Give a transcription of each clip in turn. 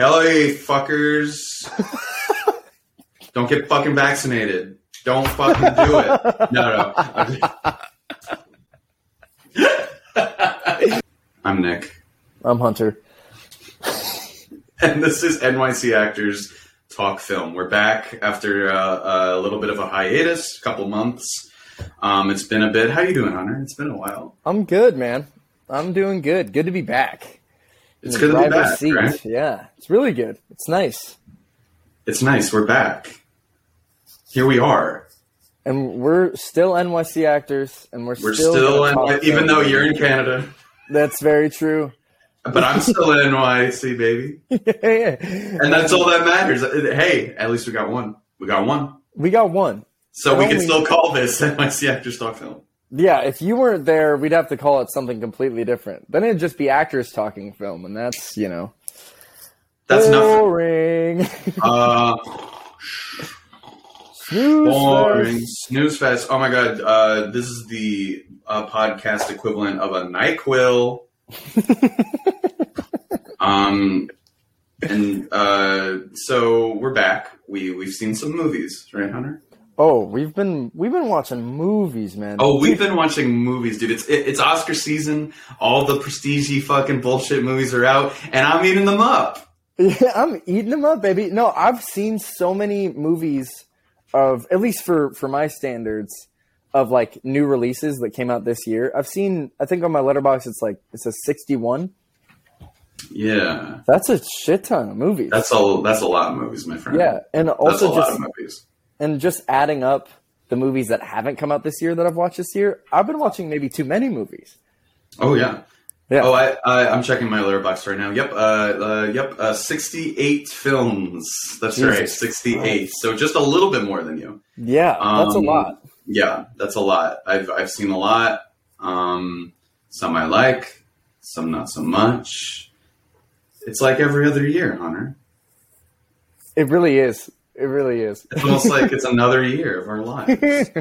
LA fuckers. Don't get fucking vaccinated. Don't fucking do it. No, no. I'm Nick. I'm Hunter. And this is NYC Actors Talk Film. We're back after uh, a little bit of a hiatus, a couple months. Um, it's been a bit. How you doing, Hunter? It's been a while. I'm good, man. I'm doing good. Good to be back. It's good to be back. seat. Right? Yeah, it's really good. It's nice, It's nice. We're back. Here we are. and we're still NYC actors, and we're, We're still, still, in, even though you're in Canada, That's very true. but I'm still in NYC, baby. And that's all that matters. Hey, at least we got one. We got one. we got one. So we can still call this NYC Actors Talk Film. Yeah, if you weren't there, we'd have to call it something completely different. Then it'd just be actors talking film, and that's you know That's nothing. boring. Uh, Snooze boring. fest. Snooze Fest. Oh my god. Uh, this is the uh, podcast equivalent of a NyQuil. um, and uh, so we're back. We we've seen some movies, right, Hunter? Oh, we've been we've been watching movies, man. Oh, we've been watching movies, dude. It's it, it's Oscar season. All the prestige fucking bullshit movies are out, and I'm eating them up. Yeah, I'm eating them up, baby. No, I've seen so many movies of at least for for my standards of like new releases that came out this year. I've seen I think on my Letterboxd it's like it says 61. Yeah, That's a shit ton of movies. that's a that's a lot of movies, my friend. yeah, and also lot just of movies. And just adding up the movies that haven't come out this year that I've watched this year. I've been watching maybe too many movies. Oh yeah. Yeah. Oh, I, I I'm checking my Letterboxd right now. Yep. Uh, uh yep. Uh, 68 films. That's Jesus right. 68. Christ. So just a little bit more than you. Yeah, that's a Um, lot. Yeah, that's a lot. I've I've seen a lot. Um, some I like, some not so much. It's like every other year, Hunter. It really is. It really is. It's almost like it's another year of our lives.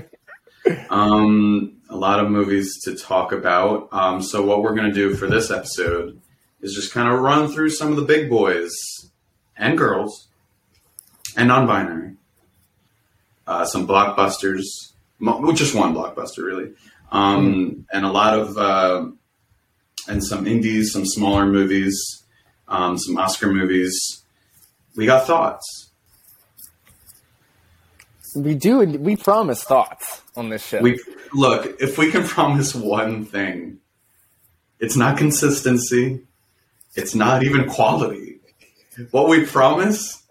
Um, a lot of movies to talk about. Um, so what we're going to do for this episode is just kind of run through some of the big boys and girls and non-binary. Uh, some blockbusters, just one blockbuster really, um, and a lot of uh, and some indies, some smaller movies, um, some Oscar movies. We got thoughts. We do. We promise thoughts on this show. We look, if we can promise one thing, it's not consistency, it's not even quality. What we promise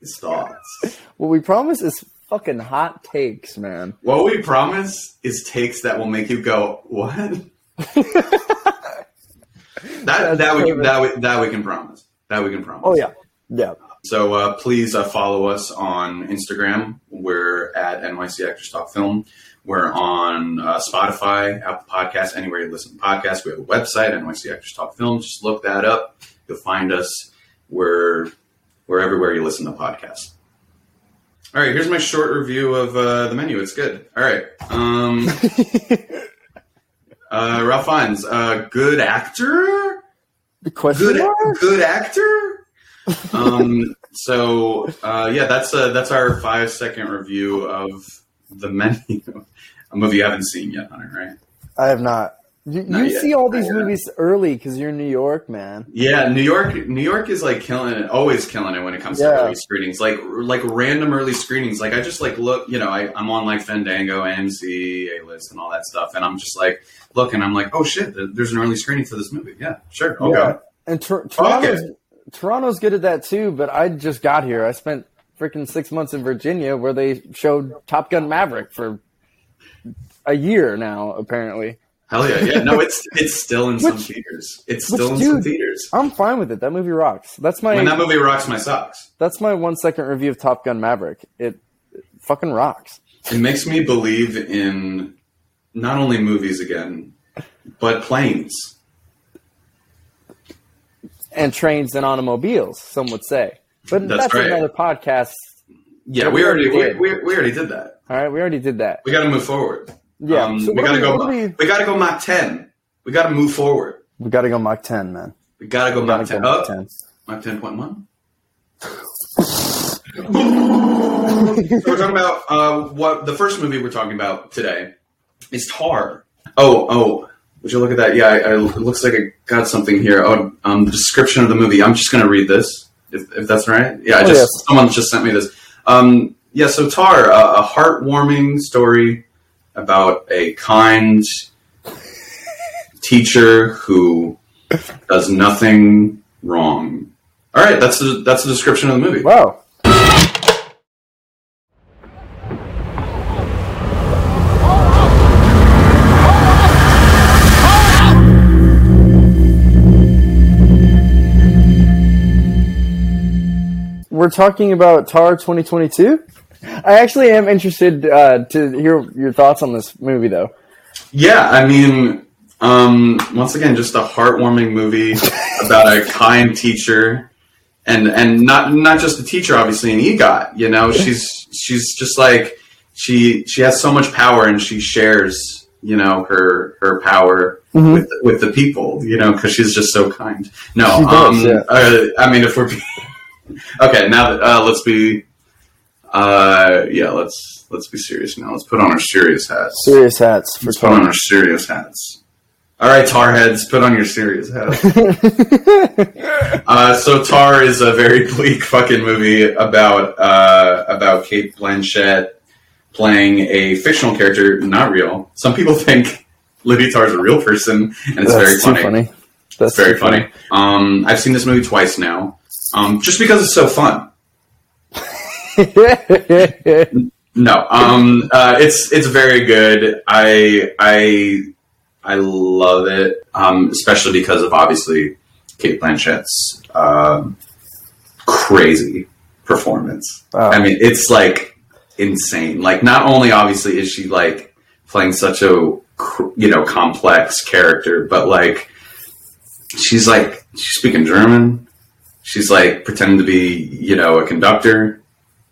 is thoughts. What we promise is fucking hot takes, man. What we promise is takes that will make you go, "What?" that that we that we that we can promise. That we can promise. Oh yeah, yeah. So uh, please uh, follow us on Instagram. We're at NYC Actors Talk Film. We're on uh, Spotify, Apple Podcasts, anywhere you listen to podcasts. We have a website, NYC Actors Talk Film. Just look that up. You'll find us. We're we're everywhere you listen to podcasts. All right, here's my short review of uh, the menu. It's good. All right. Um, uh, Ralph Fiennes, uh, good actor The question good good actor. um, so uh, yeah, that's uh, that's our five second review of the menu, a movie you haven't seen yet, Hunter. Right? I have not. You, Not you yet. see all Not these yet. movies early because you're in New York, man. Yeah, New York. New York is like killing it, always killing it when it comes Yeah. to early screenings. Like like random early screenings. Like I just like look, you know, I, I'm on like Fandango, AMC, A List, and all that stuff, and I'm just like look, and I'm like, oh shit, there's an early screening for this movie. Yeah, sure, I'll Yeah. And Tor- Fuck Toronto's Toronto's good at that too. But I just got here. I spent freaking six months in Virginia where they showed Top Gun Maverick for a year now. Apparently, Hell yeah, yeah. No, it's it's still in some theaters. It's which, still in some theaters. I'm fine with it. That movie rocks. That's my When that movie rocks my socks. that's my one second review of Top Gun Maverick. It, it fucking rocks. It makes me believe in not only movies again, but planes. And trains and automobiles, some would say. But That's that's, right. another podcast. Yeah, Yeah, we we already we, we, we already did that. All right, we already did that. We got to move forward. Yeah, Um, so we got to go. we- we- We got to go Mach ten. We got to move forward. We got to go Mach 10, man. We got to go Mach ten. go Mach 10. Mach ten point one. so we're talking about uh, what the first movie we're talking about today is Tar. Oh, oh, would you look at that? Yeah, I, I, it looks like I got something here. Oh, um, the description of the movie. I'm just going to read this, if, if that's right. Yeah, I Oh, just yes. someone just sent me this. Um, yeah, so Tar, uh, a heartwarming story about a kind teacher who does nothing wrong. All right, that's the, that's the description of the movie. Wow. We're talking about Tar 2022. I actually am interested uh, to hear your thoughts on this movie, though. Yeah, I mean, um, once again, just a heartwarming movie about a kind teacher, and and not not just a teacher, obviously an EGOT. You know, she's she's just like she she has so much power, and she shares you know her her power Mhm. with with the people. You know, because she's just so kind. No, does, um, yeah. uh, I mean, if we're okay, now that uh, let's be. Uh, yeah, let's let's be serious now. Let's put on our serious hats. Serious hats for Let's put on our serious hats. All right, tar heads, put on your serious hats. uh, so Tar is a very bleak fucking movie about uh, about Cate Blanchett playing a fictional character, not real. Some people think Lydia Tar is a real person, and it's That's very funny. funny. That's It's very too funny. Um, I've seen this movie twice now, um, just because it's so fun. No, um, uh, it's it's very good. I I I love it, um, especially because of obviously Cate Blanchett's um, crazy performance. Wow. I mean, it's like insane. Like, not only obviously is she like playing such a you know complex character, but like she's like she's speaking German. She's like pretending to be you know a conductor,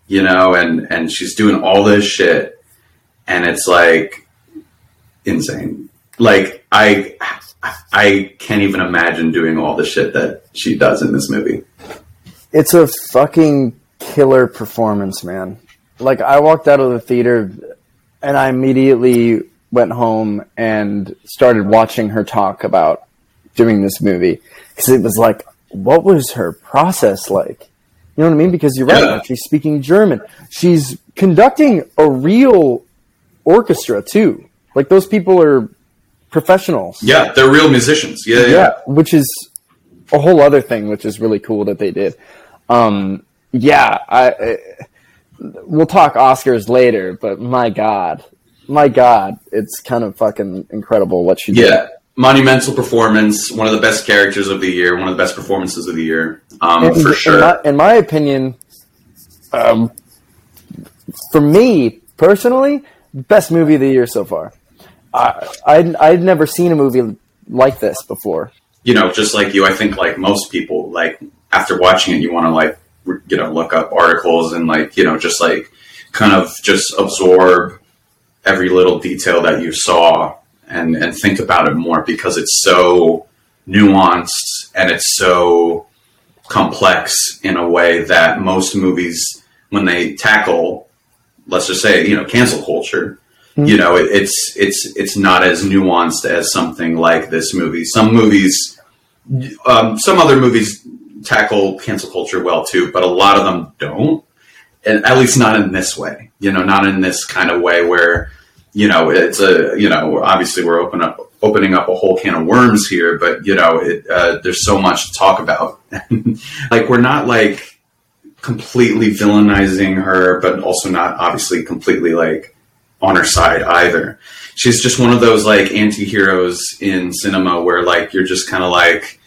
you know, and and she's doing all this shit, and it's like insane. Like I I can't even imagine doing all the shit that she does in this movie. It's a fucking killer performance, man. Like I walked out of the theater and I immediately went home and started watching her talk about doing this movie because it was like, what was her process like? You know what I mean? Because you're right. Yeah. She's speaking German. She's conducting a real orchestra too. Like those people are professionals. Yeah, they're real musicians. Yeah, yeah. yeah, which is a whole other thing, which is really cool that they did. Um, yeah, I, I we'll talk Oscars later, but my God, my God, it's kind of fucking incredible what she did. Monumental performance. One of the best characters of the year. One of the best performances of the year, um, And for in sure. my, in my opinion, um, for me personally, best movie of the year so far. I, I'd, I'd never seen a movie like this before. you know, just like you, I think like most people, like after watching it, you want to like you know look up articles and like you know just like kind of just absorb every little detail that you saw and and think about it more because it's so nuanced and it's so complex in a way that most movies when they tackle let's just say you know cancel culture you know it, it's it's it's not as nuanced as something like this movie. Some movies um, some other movies tackle cancel culture well too but a lot of them don't and at least not in this way you know not in this kind of way where you know it's a you know obviously we're open up opening up a whole can of worms here but you know it, uh, there's so much to talk about. Like we're not like completely villainizing her but also not obviously completely like on her side either. She's just one of those like anti-heroes in cinema where like you're just kind of like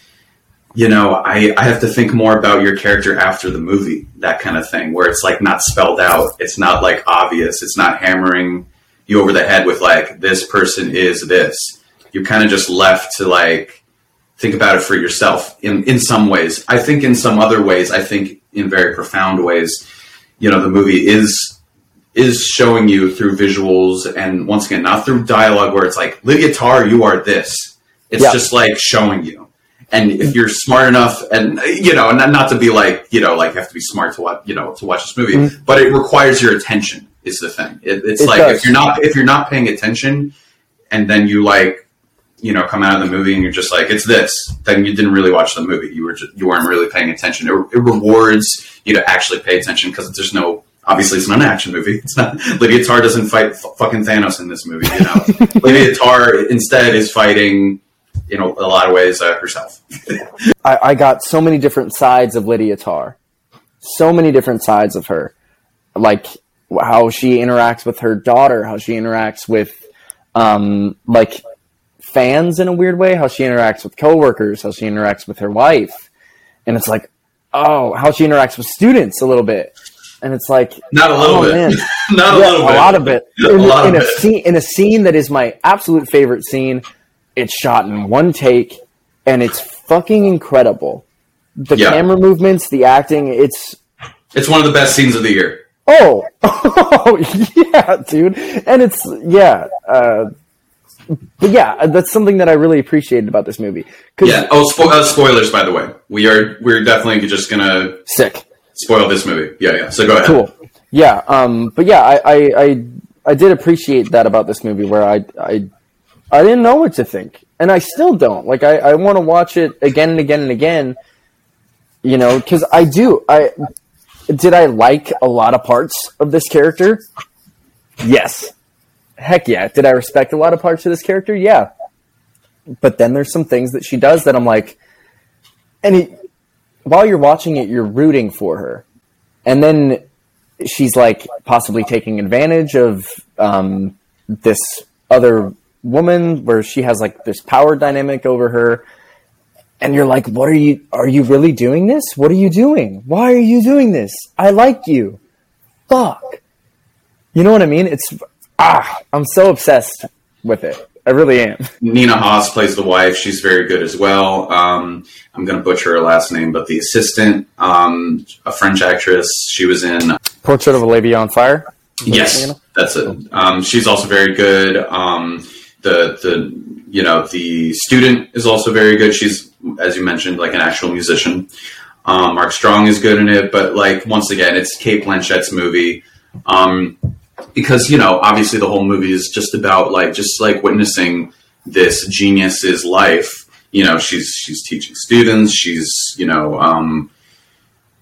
you know I, I have to think more about your character after the movie that kind of thing where it's like not spelled out it's not like obvious it's not hammering you over the head with like this person is this you're kind of just left to like think about it for yourself in in some ways i think in some other ways i think in very profound ways you know the movie is is showing you through visuals and once again not through dialogue where it's like lydia tar you are this it's Yeah. just like showing you and if you're smart enough, and you know, not, not to be like you know, like you have to be smart to watch, you know, to watch this movie, Mhm. but it requires your attention. Is the thing? It, it's It like does. if you're not if you're not paying attention, and then you like you know come out of the movie and you're just like it's this, then you didn't really watch the movie. You were just, you weren't really paying attention. It, it rewards you to actually pay attention because there's no. Obviously, it's not an action movie. It's not. Lydia Tar doesn't fight f- fucking Thanos in this movie. You know, Lydia Tar instead is fighting, you know, a lot of ways uh, herself. I, I got so many different sides of Lydia Tarr, so many different sides of her, like how she interacts with her daughter, how she interacts with, um, like fans in a weird way, how she interacts with coworkers, how she interacts with her wife, and it's like, oh, how she interacts with students a little bit, and it's like, Not a little oh, bit. Not a Yeah, little bit. a lot of it. A In, of a it. scene, in a scene that is my absolute favorite scene. It's shot in one take, and it's fucking incredible. The Yeah. camera movements, the acting. It's It's one of the best scenes of the year. Oh, oh yeah, dude. And it's yeah. Uh, but yeah, that's something that I really appreciated about this movie. Yeah. Oh, spo- uh, spoilers, by the way. We are we're definitely just gonna sick. spoil this movie. Yeah, yeah. So go ahead. cool. Yeah, um, but yeah, I, I, I, I did appreciate that about this movie, where I, I, I didn't know what to think, and I still don't. Like, I, I want to watch it again and again and again. You know, because I do. I did. I like a lot of parts of this character. Yes, heck yeah. Did I respect a lot of parts of this character? Yeah. But then there's some things that she does that I'm like, and it, while you're watching it, you're rooting for her, and then she's like possibly taking advantage of um, this other woman where she has like this power dynamic over her and you're like what are you are you really doing this what are you doing why are you doing this i like you fuck you know what i mean it's ah i'm so obsessed with it i really am Nina Hoss plays the wife. She's very good as well. Um, I'm gonna butcher her last name, but the assistant, um, a French actress. She was in portrait of a lady on fire Yes, that's it. Um, she's also very good. Um, the the you know the student is also very good. She's as you mentioned like an actual musician. Um, Mark Strong is good in it, but like once again, it's Cate Blanchett's movie. Um, because you know obviously the whole movie is just about like just like witnessing this genius's life. You know she's she's teaching students. She's you know um,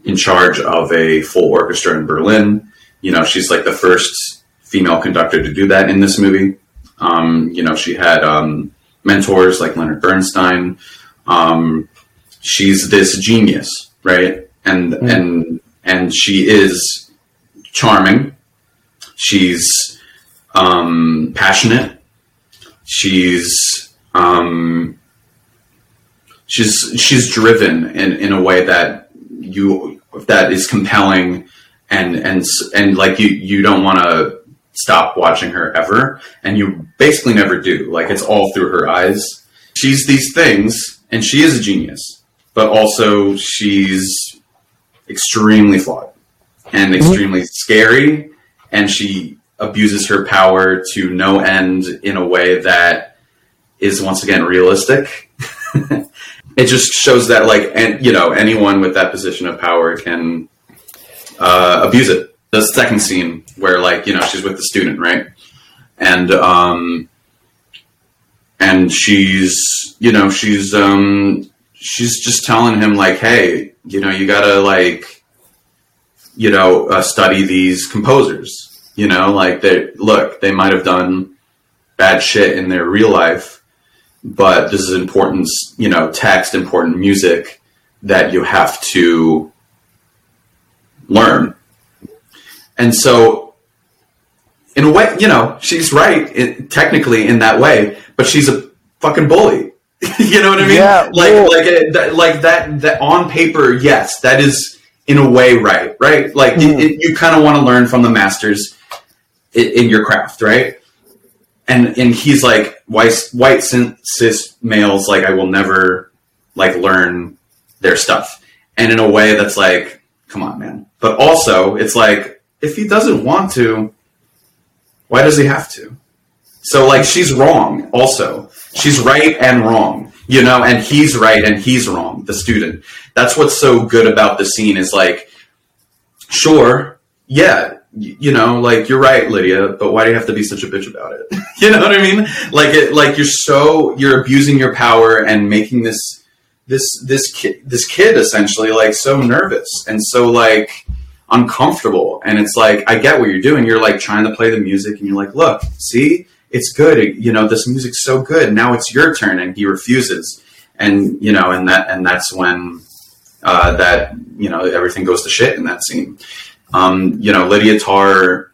in charge of a full orchestra in Berlin you know, she's like the first female conductor to do that in this movie. Um, you know, she had um, mentors like Leonard Bernstein. Um, she's this genius, right? And and and she is charming. She's um, passionate. She's um, she's she's driven in, in a way that you that is compelling and and and like you you don't want to stop watching her ever and you basically never do like it's all through her eyes she's these things and she is a genius but also she's extremely flawed and extremely scary and she abuses her power to no end in a way that is once again realistic it just shows that like and you know anyone with that position of power can uh, abuse it. The second scene where like you know she's with the student, right? And um, and she's you know she's um, she's just telling him like, hey, you know, you gotta like you know uh, study these composers. You know, like they look, they might have done bad shit in their real life, but this is important, you know, text, important music that you have to learn. And so, in a way, you know, she's right in, technically in that way, but she's a fucking bully. you know what I mean? Yeah, like, like, it, that, like that. That on paper, yes, that is in a way right. Right? Like, it, Mhm. it, you kind of want to learn from the masters in, in your craft, right? And and he's like white white cis males like I will never like learn their stuff, and in a way that's like, come on, man. But also, it's like if he doesn't want to, why does he have to? So like she's wrong. Also, she's right and wrong. you know, and he's right and he's wrong, the student. That's what's so good about the scene is like, sure, yeah, you know, like you're right, Lydia, but why do you have to be such a bitch about it? you know what I mean? Like it, like you're so you're abusing your power and making this this this kid this kid essentially like so nervous and so like uncomfortable. And it's like I get what you're doing. You're like trying to play the music, and you're like, look, see, it's good. You know, this music's so good. Now it's your turn, and he refuses. And you know, and that and that's when uh, that you know everything goes to shit in that scene. Um, you know, Lydia Tar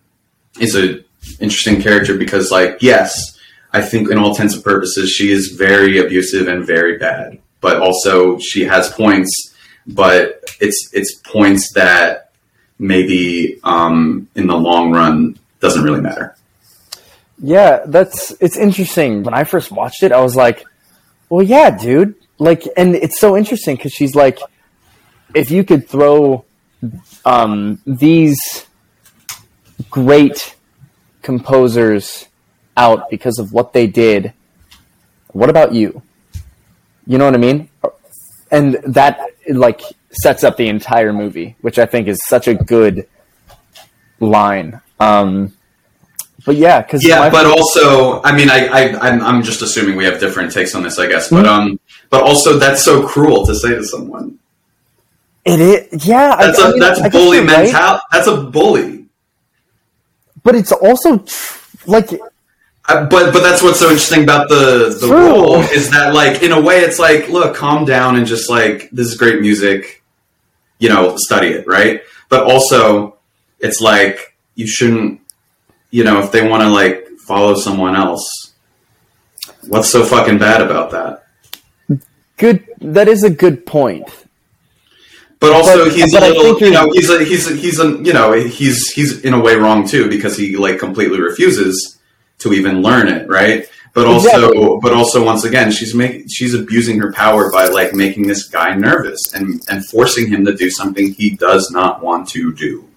is a interesting character because, like, yes, I think in all intents and purposes, she is very abusive and very bad. But also, she has points, but it's it's points that maybe um, in the long run doesn't really matter. Yeah, that's it's interesting. When I first watched it, I was like, "Well, yeah, dude." Like, and it's so interesting because she's like, if you could throw um, these great composers out because of what they did, what about you? You know what I mean? And that like sets up the entire movie, which I think is such a good line. Um, but yeah, because yeah, but also, I mean, I, I I'm, I'm just assuming we have different takes on this, I guess. But um, but also that's so cruel to say to someone. It is, yeah. That's I, a I mean, that's I bully you're right, mentality. That's a bully. but it's also tr- like Uh, but but that's what's so interesting about the the True. role is that like in a way it's like look calm down and just like this is great music, you know study it right. But also it's like you shouldn't you know if they want to like follow someone else, what's so fucking bad about that? good. That is a good point. But also But- he's but a little you know he's a, he's a, he's a, you know he's he's in a way wrong too because he like completely refuses to even learn it right. But also, Exactly. but also, once again, she's making she's abusing her power by like making this guy nervous and and forcing him to do something he does not want to do.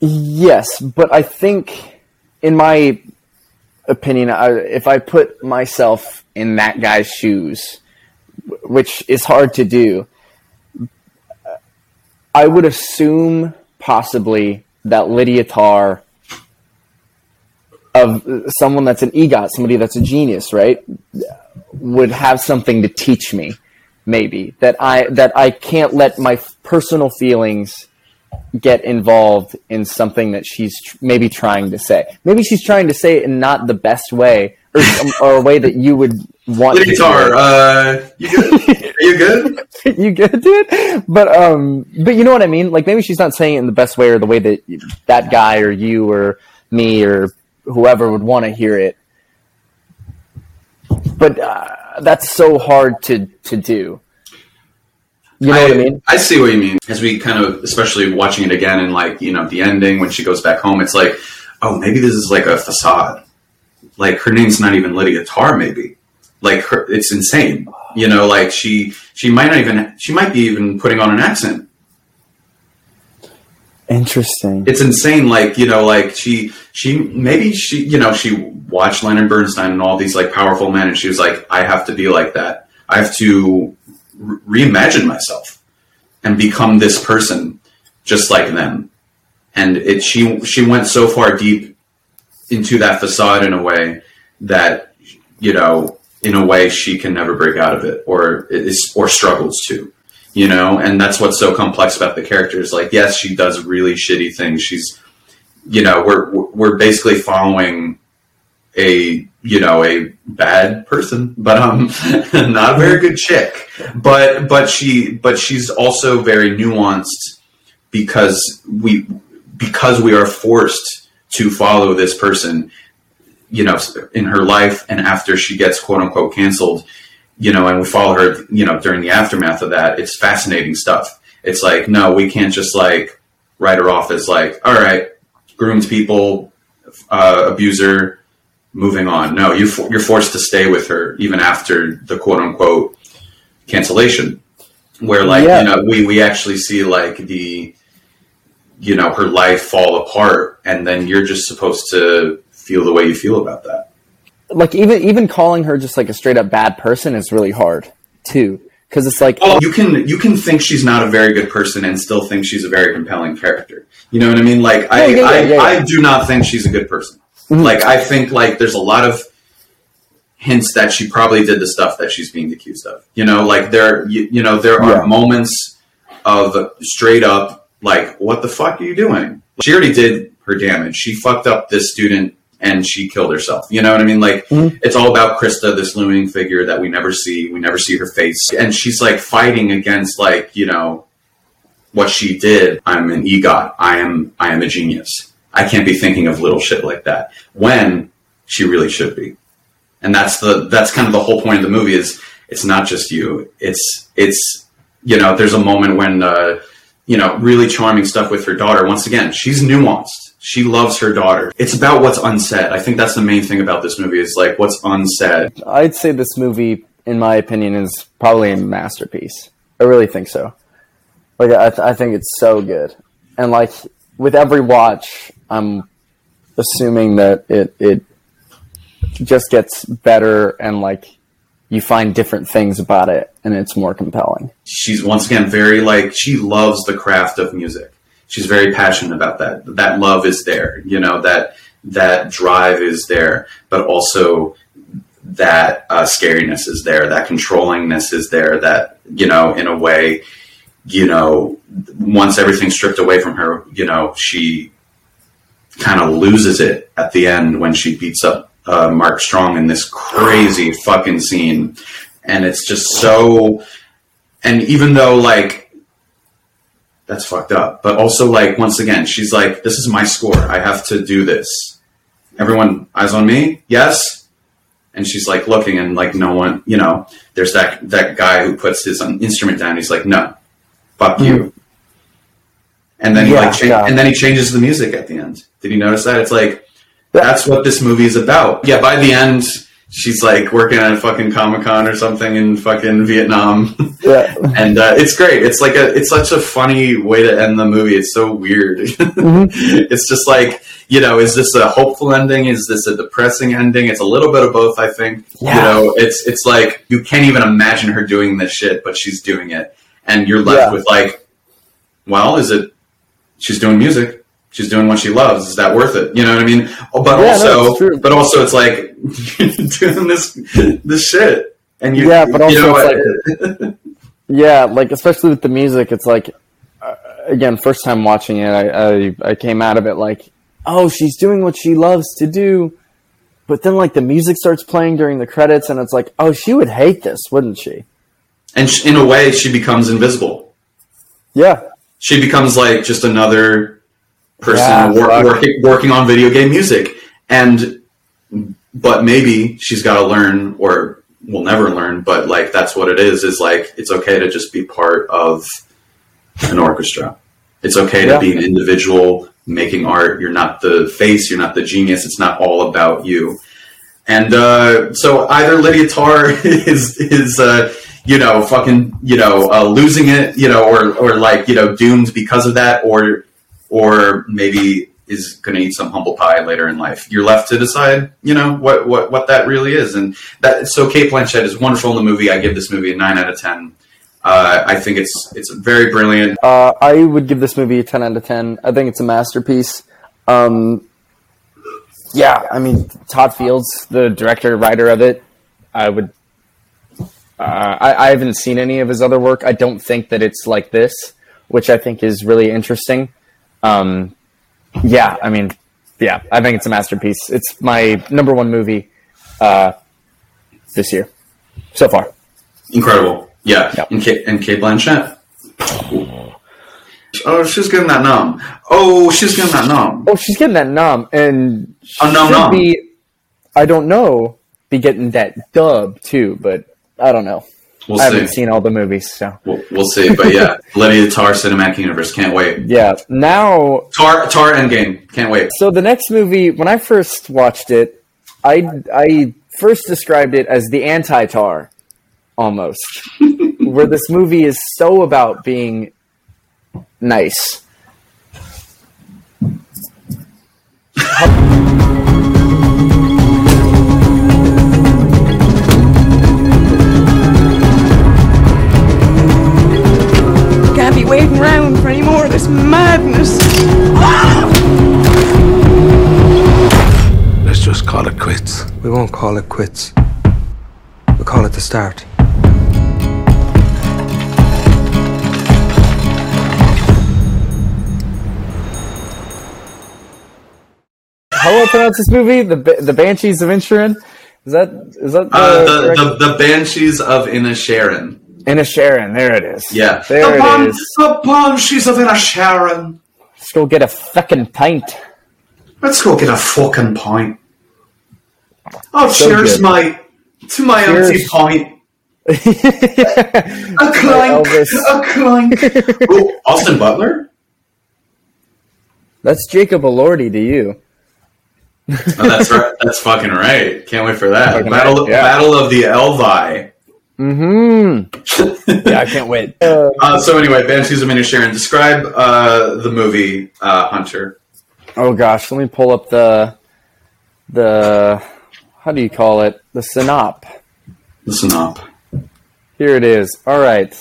Yes, but I think, in my opinion, I, if I put myself in that guy's shoes, which is hard to do, I would assume possibly that Lydia Tarr, of someone that's an EGOT, somebody that's a genius, right, would have something to teach me, maybe that I that I can't let my personal feelings get involved in something that she's tr- maybe trying to say. Maybe she's trying to say it in not the best way, or, or a way that you would want. to Guitar, uh, you good? Are you good? you get it, but um, but you know what I mean. Like maybe she's not saying it in the best way, or the way that that guy, or you, or me, or whoever would want to hear it. But uh, that's so hard to to do. You know what I mean? I see what you mean. As we kind of, especially watching it again, and like you know, the ending when she goes back home, it's like, oh, maybe this is like a facade. Like her name's not even Lydia Tarr. Maybe, like her, it's insane. You know, like she she might not even she might be even putting on an accent. Interesting. It's insane. Like you know, like she she maybe she you know she watched Leonard Bernstein and all these like powerful men, and she was like, I have to be like that. I have to re- reimagine myself and become this person just like them. And it she she went so far deep into that facade in a way that you know in a way she can never break out of it or is or struggles to you know and that's what's so complex about the characters. Like yes she does really shitty things. She's you know we're we're basically following a you know a bad person but um not a very good chick. But but she but she's also very nuanced because we because we are forced to follow this person you know in her life and after she gets quote unquote canceled you know and we follow her you know during the aftermath of that it's fascinating stuff. It's like no we can't just like write her off as like all right groomed people uh, abuser moving on. No you for, you're forced to stay with her even after the quote unquote cancellation. Where like Yeah. you know we we actually see like the you know her life fall apart and then you're just supposed to feel the way you feel about that like even even calling her just like a straight up bad person is really hard too because it's like oh, you can you can think she's not a very good person and still think she's a very compelling character. You know what I mean? Like I Yeah, yeah, I, yeah, yeah. I do not think she's a good person. Mhm. Like I think like there's a lot of hints that she probably did the stuff that she's being accused of. You know, like there you, you know there are moments of straight up like what the fuck are you doing? She already did her damage. She fucked up this student and she killed herself. You know what I mean? Like Mhm. it's all about Krista, this looming figure that we never see. We never see her face, and she's like fighting against like you know what she did. I'm an egot. I am I am a genius. I can't be thinking of little shit like that when she really should be. And that's the that's kind of the whole point of the movie is it's not just you. It's it's you know there's a moment when uh, you know really charming stuff with her daughter. Once again, she's nuanced. She loves her daughter. It's about what's unsaid. I think that's the main thing about this movie is like what's unsaid. I'd say this movie, in my opinion, is probably a masterpiece. I really think so. Like I, th- I think it's so good, and like with every watch, I'm assuming that it it just gets better, and like you find different things about it, and it's more compelling. she's once again very like she loves the craft of music. She's very passionate about that. That love is there, you know that that drive is there, but also that uh, scariness is there. That controllingness is there. That you know, in a way, you know, once everything's stripped away from her, you know, she kind of loses it at the end when she beats up uh, Mark Strong in this crazy fucking scene, and it's just so. And even though like that's fucked up, but also like once again, she's like, "This is my score. I have to do this." Everyone, eyes on me. Yes. And she's like looking, and like no one, you know, there's that that guy who puts his um, instrument down. He's like, "No, fuck you." And then he Yeah, like, cha- yeah. and then he changes the music at the end. Did you notice that? It's like that's what this movie is about. Yeah, by the end, she's like working at a fucking Comic Con or something in fucking Vietnam, Yeah, and uh, it's great. It's like a, it's such a funny way to end the movie. It's so weird. It's just like, you know, is this a hopeful ending? Is this a depressing ending? It's a little bit of both, I think. Yeah. You know, it's it's like you can't even imagine her doing this shit, but she's doing it, and you're left Yeah. with like, well, is it? She's doing music. She's doing what she loves. Is that worth it? You know what I mean? Oh, But Yeah, also, true. but also, it's like doing this this shit, and you, Yeah, but you also know, it's yeah, like especially with the music, it's like uh, again, first time watching it, I, I I came out of it like, oh, she's doing what she loves to do, but then like the music starts playing during the credits, and it's like, oh, she would hate this, wouldn't she? and sh- in a way, she becomes invisible. Yeah, she becomes like just another person Yeah, wor- working working on video game music. And but maybe she's got to learn or will never learn but like that's what it is is like it's okay to just be part of an orchestra. It's okay to be an individual making art. You're not the face you're not the genius it's not all about you. And uh, so either Lydia Tarr is is uh, you know fucking you know uh, losing it you know or or like you know doomed because of that or or maybe is going to eat some humble pie later in life. You're left to decide you know what what what that really is. And that so Cate Blanchett is wonderful in the movie. I give this movie a nine out of ten. Uh, I think it's it's very brilliant. uh, I would give this movie a ten out of ten. I think it's a masterpiece. Um, yeah, I mean Todd Fields, the director writer of it, I would. Uh, I, I haven't seen any of his other work. I don't think that it's like this, which I think is really interesting. Um, yeah, I mean, yeah, I think it's a masterpiece. It's my number one movie uh, this year so far. Incredible. Yeah. Yep. And Cate and Cate Blanchett. Oh, she's getting that nom. Oh, she's getting that nom. Oh, she's getting that nom, and A should be. I don't know. Be getting that dub too, but I don't know. We'll I haven't seen all the movies, so We'll, we'll see. But yeah, Lydia Tar Cinematic Universe. Can't wait. yeah. Now, Tar Tar Endgame. Can't wait. so the next movie, when I first watched it, I I first described it as the anti-tar, almost, where this movie is so about being nice. We won't call it quits. We'll call it the start. How do I pronounce this movie? The Ba- the Banshees of Inisherin. Is that is that the, Uh, the, the the Banshees of Inisherin. Inisherin? There it is. Yeah, there the, it Ban- is. the Banshees of Inisherin. Let's go get a fucking pint. Let's go get a fucking pint. Oh, So cheers, good. mate, to my Cheers. empty pint. A clank, a clank. oh, Austin Butler. That's Jacob Elordi to you. Oh, that's right. That's fucking right. Can't wait for that. Battle, right, yeah. Battle of the Elvi. Mm-hmm. Yeah, I can't wait. Uh, so anyway, Banshees of Inisherin. Describe uh, the movie uh, Hunter. oh gosh, let me pull up the the how do you call it? The synop. The synop. Here it is. All right.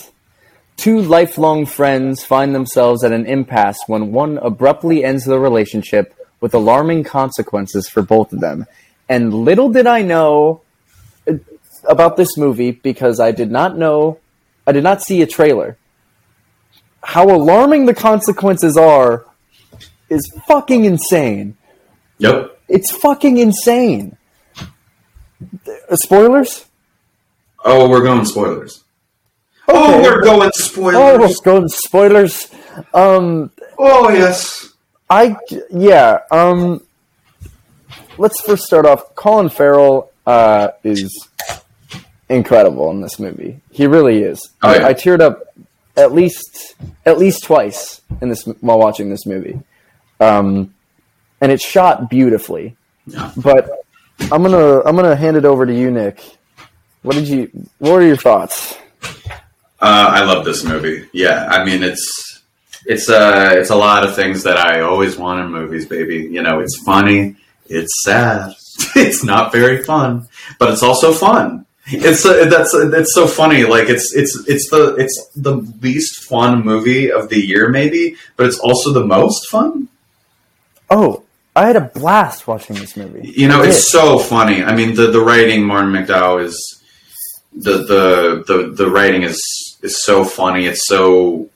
Two lifelong friends find themselves at an impasse when one abruptly ends the relationship with alarming consequences for both of them. And little did I know uh, about this movie because I did not know, I did not see a trailer. How alarming the consequences are is fucking insane. Yep. It's fucking insane. Uh, Spoilers? Oh, we're going spoilers. Oh, we're going Oh, spoilers. Oh, we're going spoilers. Um, Oh, yes. I yeah. Um, let's first start off. Colin Farrell uh, is incredible in this movie. He really is. Oh, yeah. I, I teared up at least at least twice in this while watching this movie, um, and it's shot beautifully. Yeah. But I'm gonna I'm gonna hand it over to you, Nick. What did you? What are your thoughts? Uh, I love this movie. Yeah, I mean it's it's uh it's a lot of things that I always want in movies, baby. You know, it's funny, it's sad, it's not very fun, but it's also fun. It's uh, that's it's so funny. Like it's it's it's the it's the least fun movie of the year, maybe, but it's also the most fun. Oh, I had a blast watching this movie. You know, it's so funny. I mean, the the writing, Martin McDonagh is the the the the writing is is so funny. It's so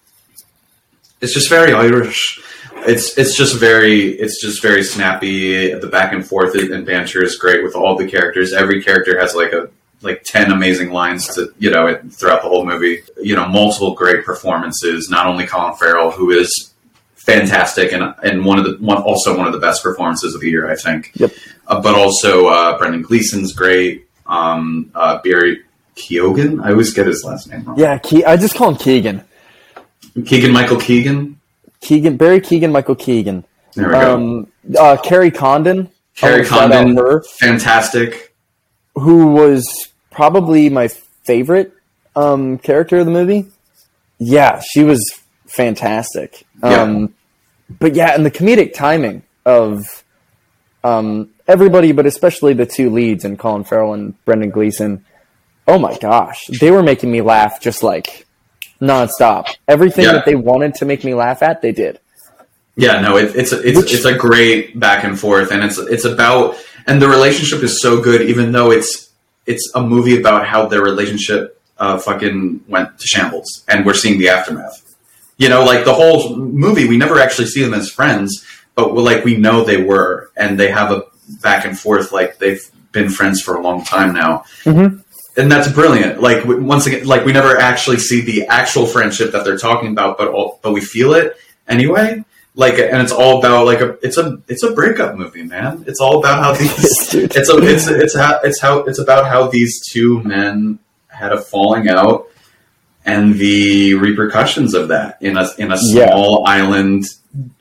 it's just very Irish. It's it's just very it's just very snappy. The back and forth and banter is great with all the characters. Every character has like a like ten amazing lines to you know throughout the whole movie. You know, multiple great performances. Not only Colin Farrell, who is fantastic and and one of the one also one of the best performances of the year, I think. Yep. Uh, but also uh, Brendan Gleeson's great. Um, uh, Barry Keoghan, I always get his last name wrong. Yeah, Ke- I just call him Keegan. Keegan Michael Keegan. Keegan, Barry Keegan, Michael Keegan. There we go. Um, uh, Kerry Condon. Kerry I'll shout out Condon, her, fantastic. who was probably my favorite um, character of the movie. Yeah, she was fantastic. Um, But yeah, and the comedic timing of um, everybody, but especially the two leads and Colin Farrell and Brendan Gleeson. Oh my gosh, they were making me laugh just like nonstop. Everything Yeah. that they wanted to make me laugh at, they did. Yeah, no, it, it's it's Which- it's a great back and forth, and it's it's about and the relationship is so good, even though it's it's a movie about how their relationship uh, fucking went to shambles, and we're seeing the aftermath. You know, like the whole movie, we never actually see them as friends, but like we know they were, and they have a back and forth, like they've been friends for a long time now. Mhm. And that's brilliant. Like once again, like we never actually see the actual friendship that they're talking about, but all, but we feel it anyway. Like, and it's all about like a it's a it's a breakup movie, man. It's all about how these it's a it's it's how it's how it's about how these two men had a falling out and the repercussions of that in a in a Yeah. small island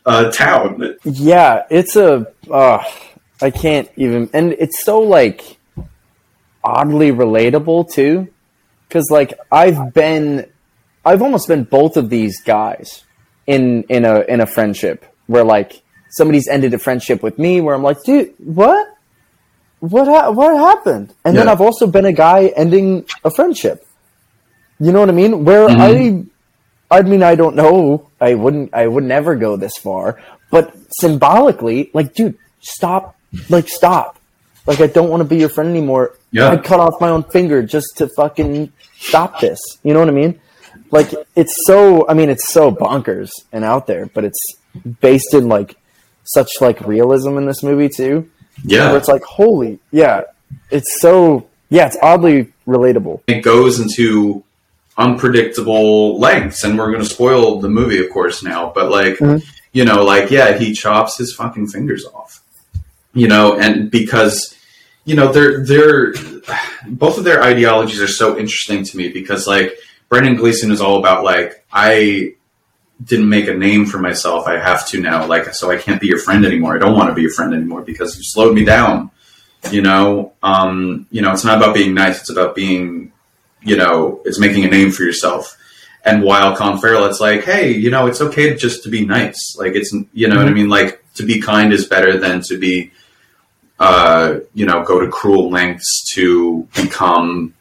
uh, town. Yeah, it's a. Uh, I can't even, and it's so like oddly relatable too, because like I've been, I've almost been both of these guys in in a in a friendship where like somebody's ended a friendship with me where I'm like, dude, what? What ha- what happened? And then I've also been a guy ending a friendship. You know what I mean? Where mm-hmm. I I mean, I don't know. I wouldn't. I would never go this far. But symbolically, like, dude, stop. Like, stop. Like I don't want to be your friend anymore. Yeah. I'd cut off my own finger just to fucking stop this. You know what I mean? Like it's so. I mean, it's so bonkers and out there, but it's based in like such like realism in this movie too. Yeah. Where it's like, holy, yeah, it's so. Yeah, it's oddly relatable. it goes into unpredictable lengths and we're going to spoil the movie of course now but like Mhm. you know like yeah he chops his fucking fingers off you know and because you know they're they're both of their ideologies are so interesting to me because like Brendan Gleeson is all about like I didn't make a name for myself I have to now like so I can't be your friend anymore I don't want to be your friend anymore because you slowed me down you know um you know it's not about being nice it's about being you know, it's making a name for yourself. And while Colin Farrell, it's like, hey, you know, it's okay just to be nice. Like it's, you know what I mean? Like to be kind is better than to be, uh, you know, go to cruel lengths to become,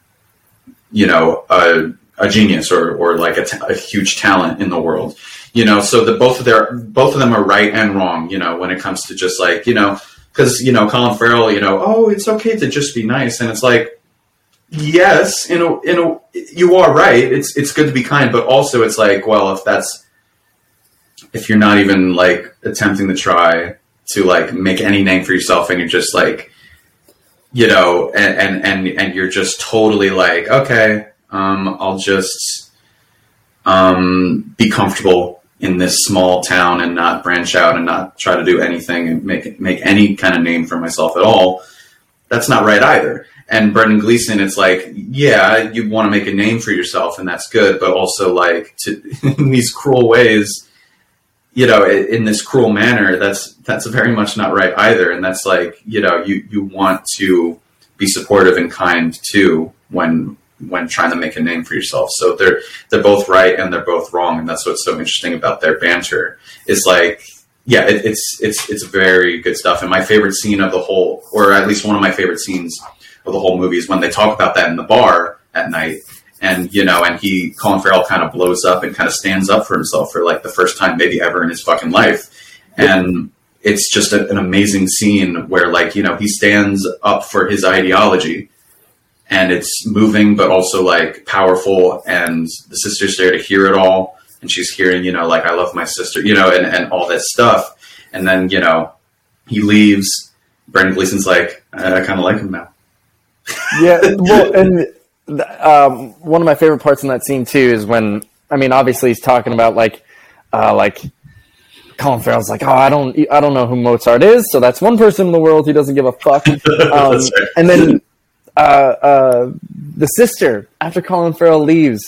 you know, a, a genius or, or like a, huge talent in the world. You know, so the both of their both of them are right and wrong. You know, when it comes to just like you know, because you know, Colin Farrell, you know, oh, it's okay to just be nice, and it's like yes, in a you are right. It's it's good to be kind, but also it's like, well, if that's if you're not even like attempting to try to like make any name for yourself, and you're just like, you know, and and and, and you're just totally like, okay, um, I'll just um, be comfortable in this small town and not branch out and not try to do anything and make make any kind of name for myself at all. That's not right either. And Brendan Gleeson, it's like, yeah, you want to make a name for yourself, and that's good, but also like to in these cruel ways, you know, in this cruel manner, that's that's very much not right either. And that's like, you know, you you want to be supportive and kind too when when trying to make a name for yourself. So they're they're both right and they're both wrong, and that's what's so interesting about their banter. Is like, yeah, it, it's it's it's very good stuff. And my favorite scene of the whole, or at least one of my favorite scenes of the whole movie, is when they talk about that in the bar at night. And you know, and he Colin Farrell kind of blows up and kind of stands up for himself for like the first time maybe ever in his fucking life, and it's just a, an amazing scene where like you know he stands up for his ideology and it's moving but also like powerful. And the sister's there to hear it all. And she's hearing you know like i love my sister you know and, and all that stuff. And then you know he leaves. Brendan gleeson's like i, I kind of like him now yeah, well, and um, one of my favorite parts in that scene too is when I mean, obviously he's talking about like, uh, like Colin Farrell's like, oh, I don't, I don't know who Mozart is, so that's one person in the world who doesn't give a fuck. Um, right. And then uh, uh, the sister after Colin Farrell leaves,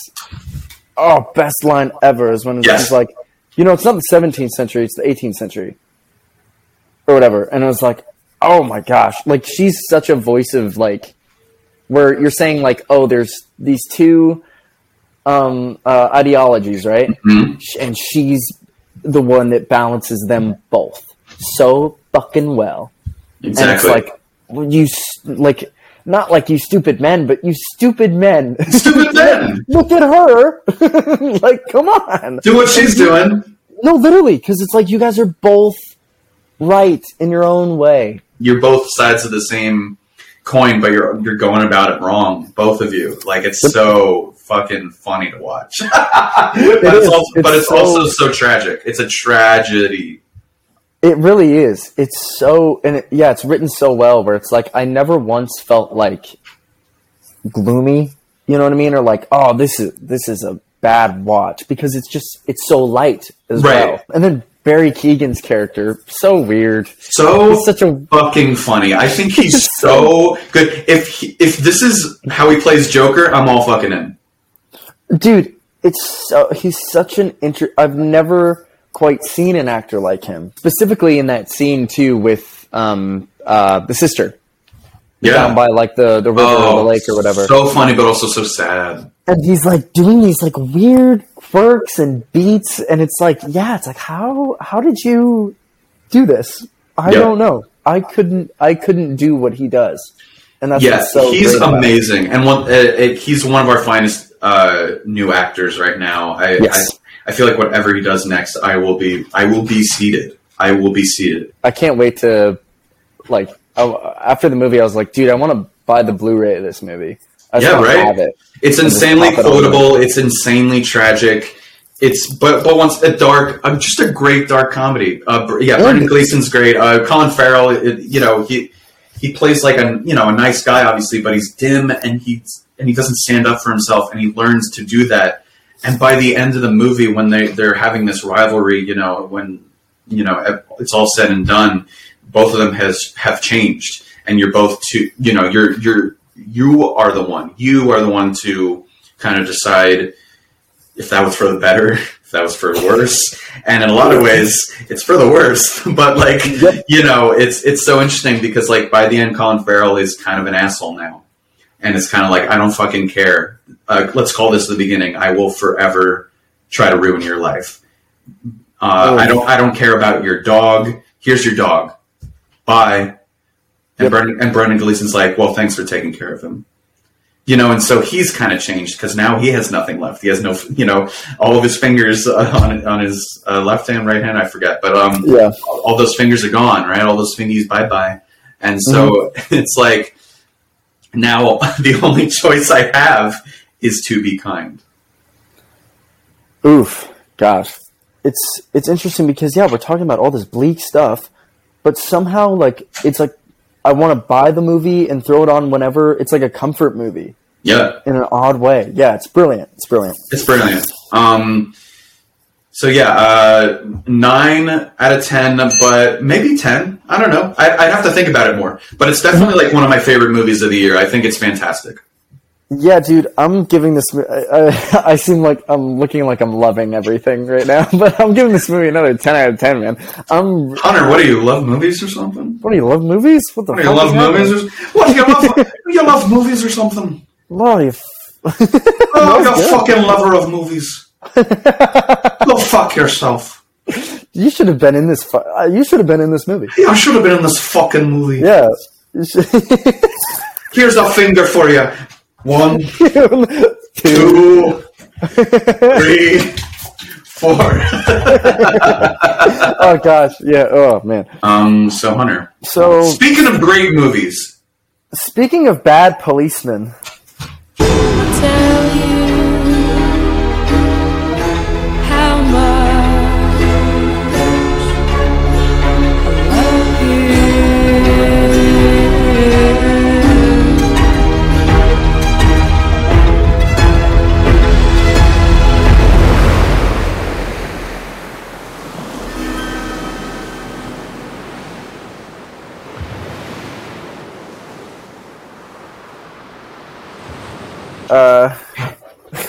oh, best line ever is when Yes. he's like, you know, it's not the 17th century, it's the 18th century, or whatever. And I was like, oh my gosh, like she's such a voice of like where you're saying like, oh, there's these two um, uh, ideologies, right? Mhm. And she's the one that balances them both so fucking well. exactly And it's like well, you like not like you stupid men, but you stupid men. stupid men Look at her. like, come on. do what she's doing No, literally, because it's like you guys are both right in your own way. you're both sides of the same coin, but you're you're going about it wrong, both of you. Like it's so fucking funny to watch. but it's, is. also, but It's it's so- also so tragic. It's a tragedy. It really is. It's so, and it, yeah, it's written so well where it's like I never once felt like gloomy. You know what I mean? Or like, oh, this is this is a bad watch because it's just it's so light as Right. well. And then Barry Keoghan's character, so weird. So It's such a fucking funny. I think he's so good. If he, if this is how he plays Joker, I'm all fucking in. dude. It's so he's such an inter. I've never quite seen an actor like him. Specifically in that scene too with um uh the sister Yeah. down by like the the river or the lake or whatever. Oh, So funny, but also so sad. and he's like doing these like weird quirks and beats and it's like yeah it's like how how did you do this i Yeah. don't know i couldn't i couldn't do what he does and that's Yeah, so he's it. amazing, and one, uh, uh, he's one of our finest uh, new actors right now. I, Yes. I I feel like whatever he does next, I will be I will be seated. I will be seated. i can't wait to like I, after the movie, I was like, dude, I want to buy the Blu-ray of this movie. I Yeah, right? It. It's insanely pop it on quotable. It's insanely tragic. It's but but once a dark, uh, just a great dark comedy. Uh, yeah. Brendan Gleeson's great. Uh, Colin Farrell, it, you know, he he plays like a you know a nice guy, obviously, but he's dim and he's and he doesn't stand up for himself, and he learns to do that. And by the end of the movie, when they they're having this rivalry, you know, when you know it's all said and done, both of them has have changed, and you're both to you know you're you're you are the one you are the one to kind of decide if that was for the better, if that was for the worse. And in a lot of ways, it's for the worse. But like, you know, it's it's so interesting because like by the end, Colin Farrell is kind of an asshole now, and it's kind of like I don't fucking care. Uh, let's call this the beginning. I will forever try to ruin your life. Uh, Oh. I don't. I don't care about your dog. Here's your dog. Bye. And Yep. Brendan and Brendan Gleeson's like, well, thanks for taking care of him you know, and so he's kind of changed because now he has nothing left. He has no, you know, all of his fingers uh, on on his uh, left hand, right hand, I forget, but um, Yeah. all those fingers are gone, right? All those fingers, bye bye. And so it's like now the only choice I have is to be kind. Oof, gosh, it's it's interesting because yeah, we're talking about all this bleak stuff, but somehow like it's like I want to buy the movie and throw it on whenever. It's like a comfort movie Yeah, in an odd way. Yeah, it's brilliant. It's brilliant. it's brilliant. Um, so yeah, uh, nine out of ten, but maybe ten. I don't know. I, I'd have to think about it more. But it's definitely like one of my favorite movies of the year. I think it's fantastic. Yeah, dude, I'm giving this. I, I, seem like I'm looking like I'm loving everything right now, but I'm giving this movie another ten out of ten, man. I'm. Hunter, what do you love movies or something? What do you love movies? What the What do fuck you love movies or what do you love? you love movies or something? F- Oh, you're a fucking lover of movies. Go fuck yourself. you should have been in this. Fu- uh, you should have been in this movie. Yeah, I should have been in this fucking movie. Yeah. Here's a finger for you. One, Two. two, three, four. Oh gosh, yeah. Oh man. um. So Hunter. So Speaking of great movies, speaking of bad policemen,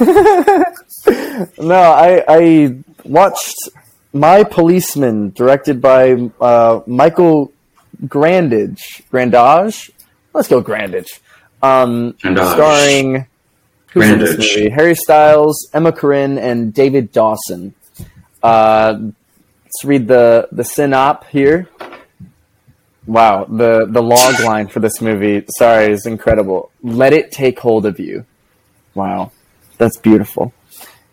no, I I watched My Policeman, directed by uh, Michael Grandage. Grandage. Let's go Grandage. Um, Grandage. starring who's in this movie? Harry Styles, Emma Corrin, and David Dawson. Uh, let's read the the synop here. Wow, the the log line for this movie, sorry, is incredible. Let it take hold of you. Wow, that's beautiful.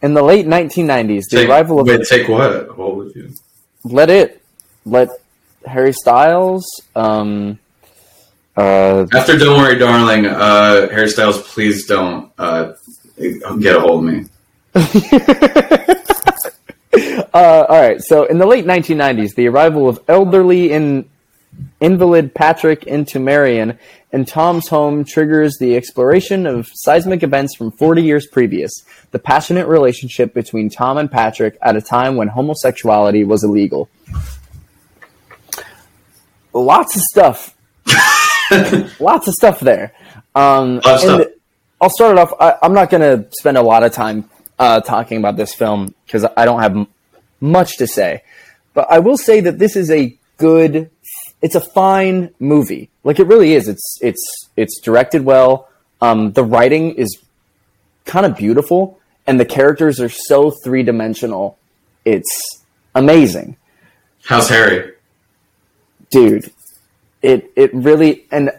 In the late 1990s, the take, arrival of wait, take what? Hold with you. Let It, let Harry Styles, um, uh, After Don't Worry, Darling, uh, hairstyles, please don't uh, get a hold of me. Uh, all right. So, in the late 1990s, the arrival of elderly in, invalid Patrick into Marion and Tom's home triggers the exploration of seismic events from 40 years previous. The passionate relationship between Tom and Patrick at a time when homosexuality was illegal. Lots of stuff. Lots of stuff there. Um, of stuff. I'll start it off. I, I'm not going to spend a lot of time uh, talking about this film because I don't have m- much to say. But I will say that this is a good. It's a fine movie. Like it really is. It's it's it's directed well. Um, the writing is kind of beautiful, and the characters are so three dimensional. It's amazing How's Harry? dude it it really and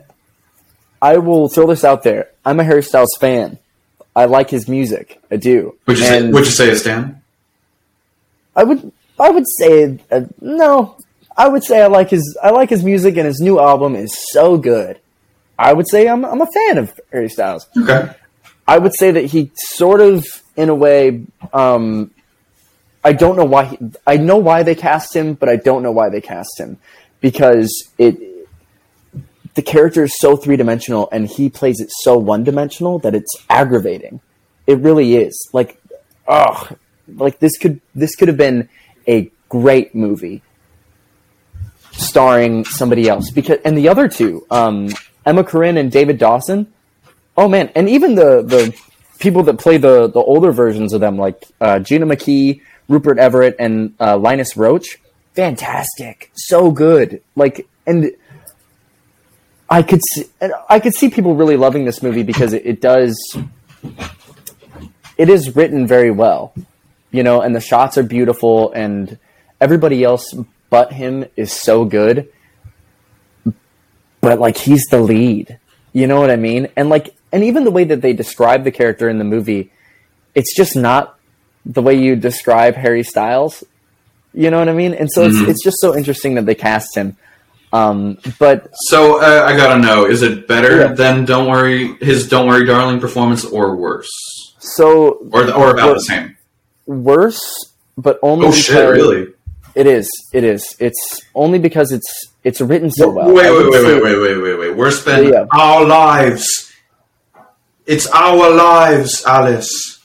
i will throw this out there i'm a harry styles fan i like his music i do Would you say? and Would you say it's Dan? i would i would say uh, no I would say I like his I like his music and his new album is so good. I would say I'm I'm a fan of Harry Styles. Okay. I would say that he sort of, in a way, um, I don't know why. He, I know why they cast him, but I don't know why they cast him because it the character is so three dimensional and he plays it so one dimensional that it's aggravating. It really is. Like, oh, like this could this could have been a great movie starring somebody else because and the other two, um, Emma Corrin and David Dawson. Oh man, and even the the people that play the the older versions of them, like uh, Gina McKee, Rupert Everett, and uh, Linus Roach, fantastic, so good. Like, and I could see, I could see people really loving this movie because it, it does, it is written very well, you know, and the shots are beautiful, and everybody else but him is so good. But like, he's the lead. You know what I mean? And like, and even the way that they describe the character in the movie, it's just not the way you describe Harry Styles. You know what I mean? And so Mhm. it's it's just so interesting that they cast him. Um, but So uh, I gotta know: is it better Yeah. than "Don't Worry"? His "Don't Worry, Darling" performance, or worse, so or or about the same? worse, but only Oh shit! Really? It is. It is. It's only because it's it's written so well. wait, wait, wait, wait, wait, wait, wait, wait. We're spending Yeah. our lives. It's our lives, Alice.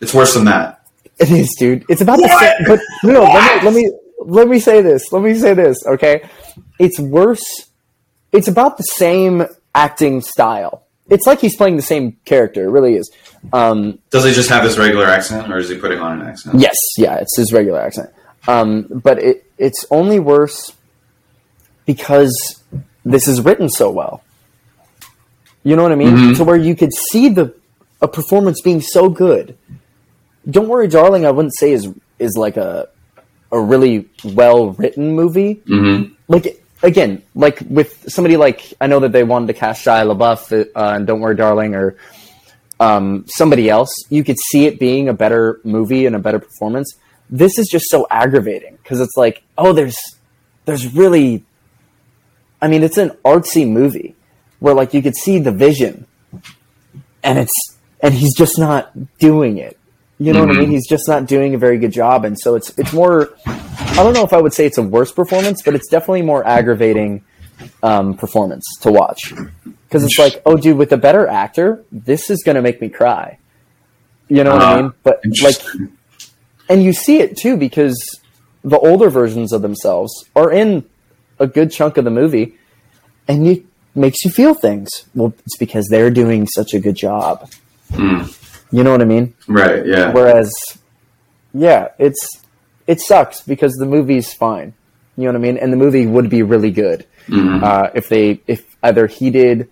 It's worse than that. It is, dude. It's about the same. But no, no. Let me let me let me say this. Let me say this. Okay, it's worse. It's about the same acting style. It's like he's playing the same character. It really is. Um, Does he just have his regular accent, or is he putting on an accent? yes, yeah, it's his regular accent. Um, but it it's only worse because this is written so well. You know what I mean? Mhm. To where you could see the a performance being so good. Don't worry, darling. I wouldn't say is is like a a really well written movie. Mm-hmm. Like again, like with somebody like I know that they wanted to cast Shia LaBeouf uh, and Don't Worry, Darling, or um, somebody else. You could see it being a better movie and a better performance. This is just so aggravating because it's like, oh, there's there's really, I mean, it's an artsy movie where like you could see the vision, and it's and he's just not doing it. You know what I mean? He's just not doing a very good job, and so it's it's more. I don't know if I would say it's a worse performance, but it's definitely more aggravating um, performance to watch because it's like, oh, dude, with a better actor, this is going to make me cry. You know what I Uh, mean? But like. And you see it too because the older versions of themselves are in a good chunk of the movie, and it makes you feel things. Well, it's because they're doing such a good job. Mm. You know what I mean? Right. Yeah. Whereas, yeah, it's it sucks because the movie's fine. You know what I mean? And the movie would be really good Mhm. uh, if they if either he did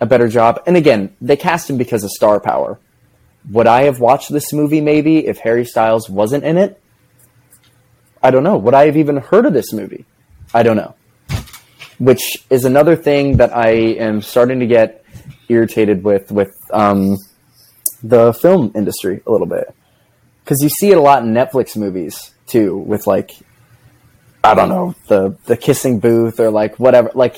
a better job. And again, they cast him because of star power. Would I have watched this movie maybe if Harry Styles wasn't in it? I don't know. Would I have even heard of this movie? I don't know. Which is another thing that I am starting to get irritated with with um, the film industry a little bit because you see it a lot in Netflix movies too, with like I don't know the the kissing booth or like whatever, like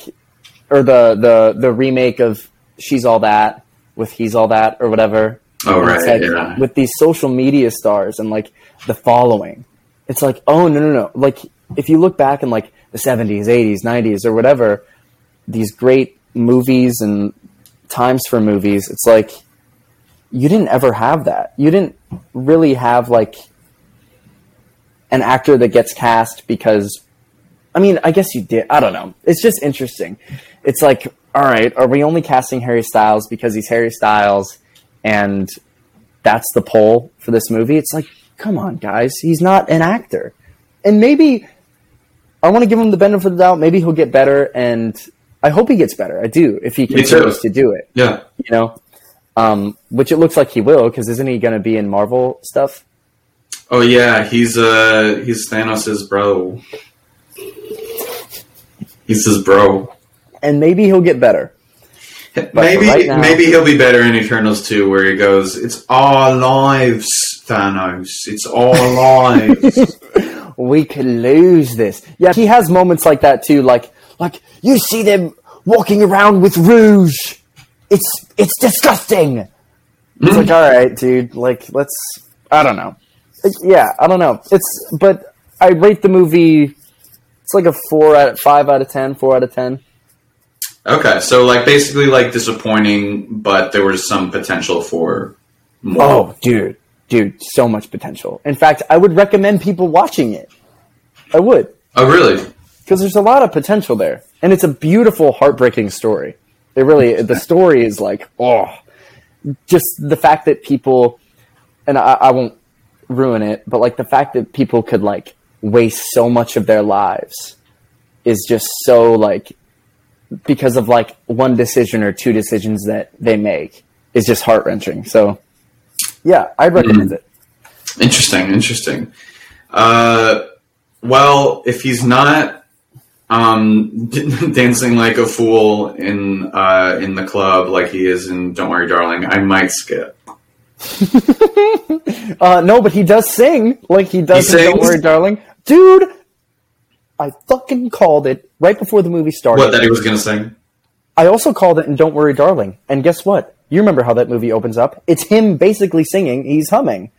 or the the the remake of She's All That with He's All That or whatever. Oh, And right, like, yeah. With these social media stars and like the following, it's like oh no no no like if you look back in like the seventies, eighties, nineties or whatever, these great movies and times for movies, it's like you didn't ever have that. You didn't really have like an actor that gets cast because I mean, I guess you did. I don't know. It's just interesting. It's like, all right, are we only casting Harry Styles because he's Harry Styles and that's the poll for this movie? It's like, come on, guys. He's not an actor. And maybe I want to give him the benefit of the doubt. Maybe he'll get better and I hope he gets better. I do if he continues to do it, yeah. you know? Um, which it looks like he will because isn't he going to be in Marvel stuff? Oh yeah. He's uh he's Thanos' bro. He's his bro. And maybe he'll get better. Maybe right now- maybe he'll be better in Eternals 2 where he goes, It's our lives, Thanos. It's our lives. we could lose this. Yeah, he has moments like that too. Like, like you see them walking around with rouge. It's it's disgusting. It's like, hmm. all right, dude. Like, let's. I don't know. Like, yeah, I don't know. It's but I rate the movie. It's like a four out of five out of ten, four out of ten. Okay, so like basically like disappointing, but there was some potential for more. Oh, dude, dude, so much potential. In fact, I would recommend people watching it. I would. Oh, really? because there's a lot of potential there, and it's a beautiful, heartbreaking story. It really, the story is like, oh, just the fact that people, and I, I won't ruin it, but like the fact that people could like waste so much of their lives is just so like because of like one decision or two decisions that they make is just heart wrenching. So, yeah, I'd recommend it. Interesting, interesting. Uh, well, if he's not um, dancing like a fool in uh, in the club like he is in Don't Worry, Darling, I might skip. Uh, no, but he does sing like he does. He in Don't worry, darling, dude. I fucking called it right before the movie started. What that he was gonna sing? I also called it in Don't Worry, Darling. And guess what? You remember how that movie opens up? It's him basically singing. He's humming.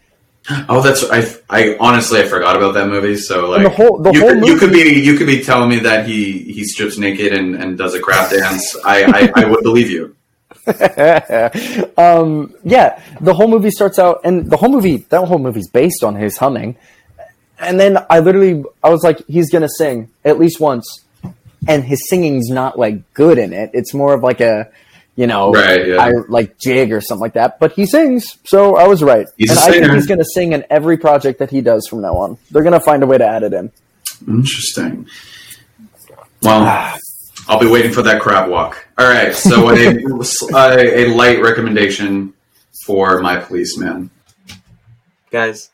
Oh, that's I. I honestly I forgot about that movie. So like the whole- the you, whole could, you could be you could be telling me that he he strips naked and, and does a crap dance. I, I I would believe you. um, yeah, the whole movie starts out, and the whole movie, that whole movie's based on his humming. And then I literally, I was like, he's gonna sing at least once, and his singing's not like good in it. It's more of like a, you know, Right, yeah. I, like jig or something like that. But he sings, so I was right. He's and a I think he's gonna sing in every project that he does from now on. They're gonna find a way to add it in. Interesting. Well, I'll be waiting for that crab walk. All right, so a, a, a light recommendation for my policeman. Guys,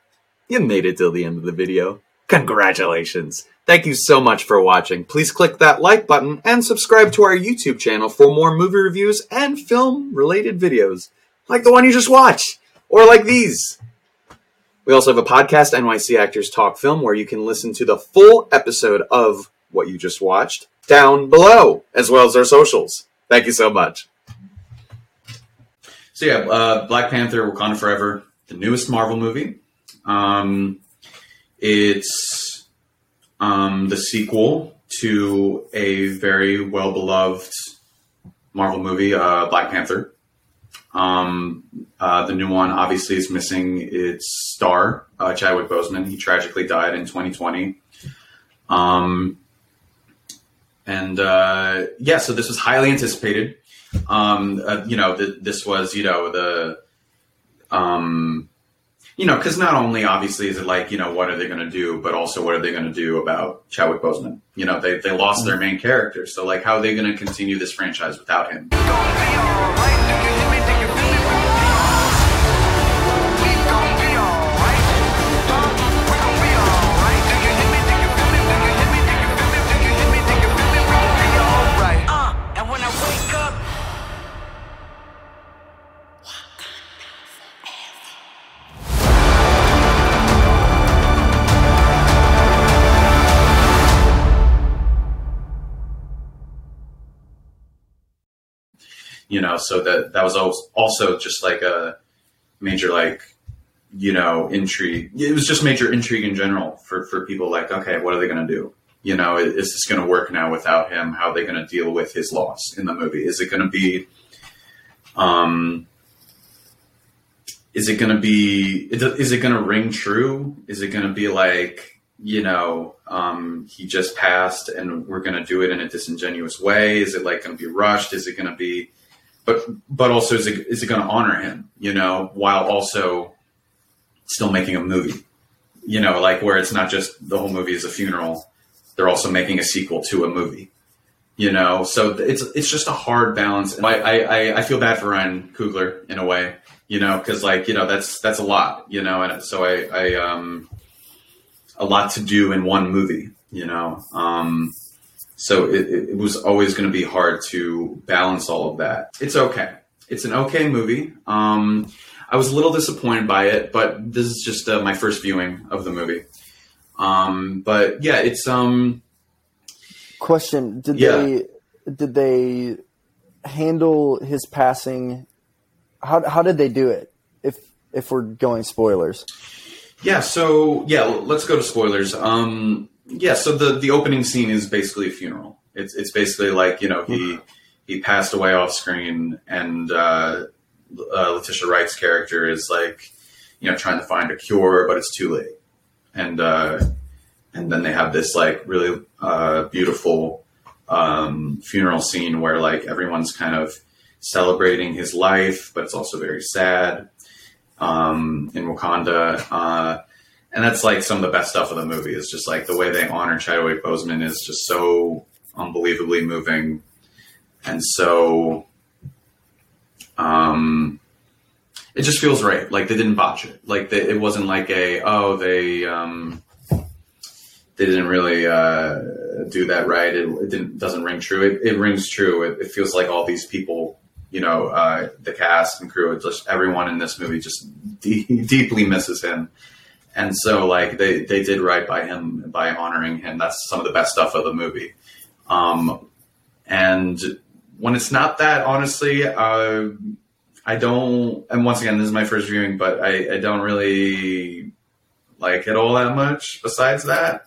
you made it till the end of the video. Congratulations! Thank you so much for watching. Please click that like button and subscribe to our YouTube channel for more movie reviews and film related videos, like the one you just watched, or like these. We also have a podcast, NYC Actors Talk Film, where you can listen to the full episode of what you just watched down below, as well as our socials. Thank you so much. So yeah, uh, Black Panther: Wakanda Forever, the newest Marvel movie. Um, it's um, the sequel to a very well beloved Marvel movie, uh, Black Panther. Um, uh, the new one obviously is missing its star, uh, Chadwick Boseman. He tragically died in 2020. Um, and uh, yeah, so this was highly anticipated. Um, uh, you know, th- this was you know the um, you know because not only obviously is it like you know what are they going to do, but also what are they going to do about Chadwick Boseman? You know, they they lost their main character, so like how are they going to continue this franchise without him? You know so that that was al- also just like a major like you know intrigue. It was just major intrigue in general for for people like okay what are they going to do? You know is is this going to work now without him? How are they going to deal with his loss in the movie? Is it going to be um is it going to be is it going to ring true? Is it going to be like you know um he just passed and we're going to do it in a disingenuous way? Is it like going to be rushed? Is it going to be but but also is it is it going to honor him you know while also still making a movie? You know like where it's not just the whole movie is a funeral they're also making a sequel to a movie you know? So it's it's just a hard balance. I i I- feel bad for ryan coogler in a way you know because like you know that's that's a lot you know and so i i um a lot to do in one movie you know? Um so it, it was always going to be hard to balance all of that. It's okay. It's an okay movie. Um, I was a little disappointed by it, but this is just uh, my first viewing of the movie. Um, but yeah, it's um Question: Did Yeah. they did they handle his passing? How how did they do it? If if we're going spoilers, Yeah, so yeah, let's go to spoilers. Um, yeah, so the the opening scene is basically a funeral. It's it's basically like you know he he passed away off screen, and uh, uh, Letitia Wright's character is like you know trying to find a cure, but it's too late, and uh, and then they have this like really uh, beautiful um, funeral scene where like everyone's kind of celebrating his life, but it's also very sad um, in Wakanda. And that's like some of the best stuff of the movie is just like the way they honor Chadwick Boseman is just so unbelievably moving. And so um it just feels right. Like they didn't botch it. Like they, it wasn't like a oh they um they didn't really uh do that right. It, it didn't doesn't ring true. It, it rings true. It, it feels like all these people you know uh the cast and crew just everyone in this movie just de- deeply misses him and so like they they did right by him by honoring him. That's some of the best stuff of the movie. Um and when it's not that honestly uh i don't and once again this is my first viewing but i i don't really like it all that much besides that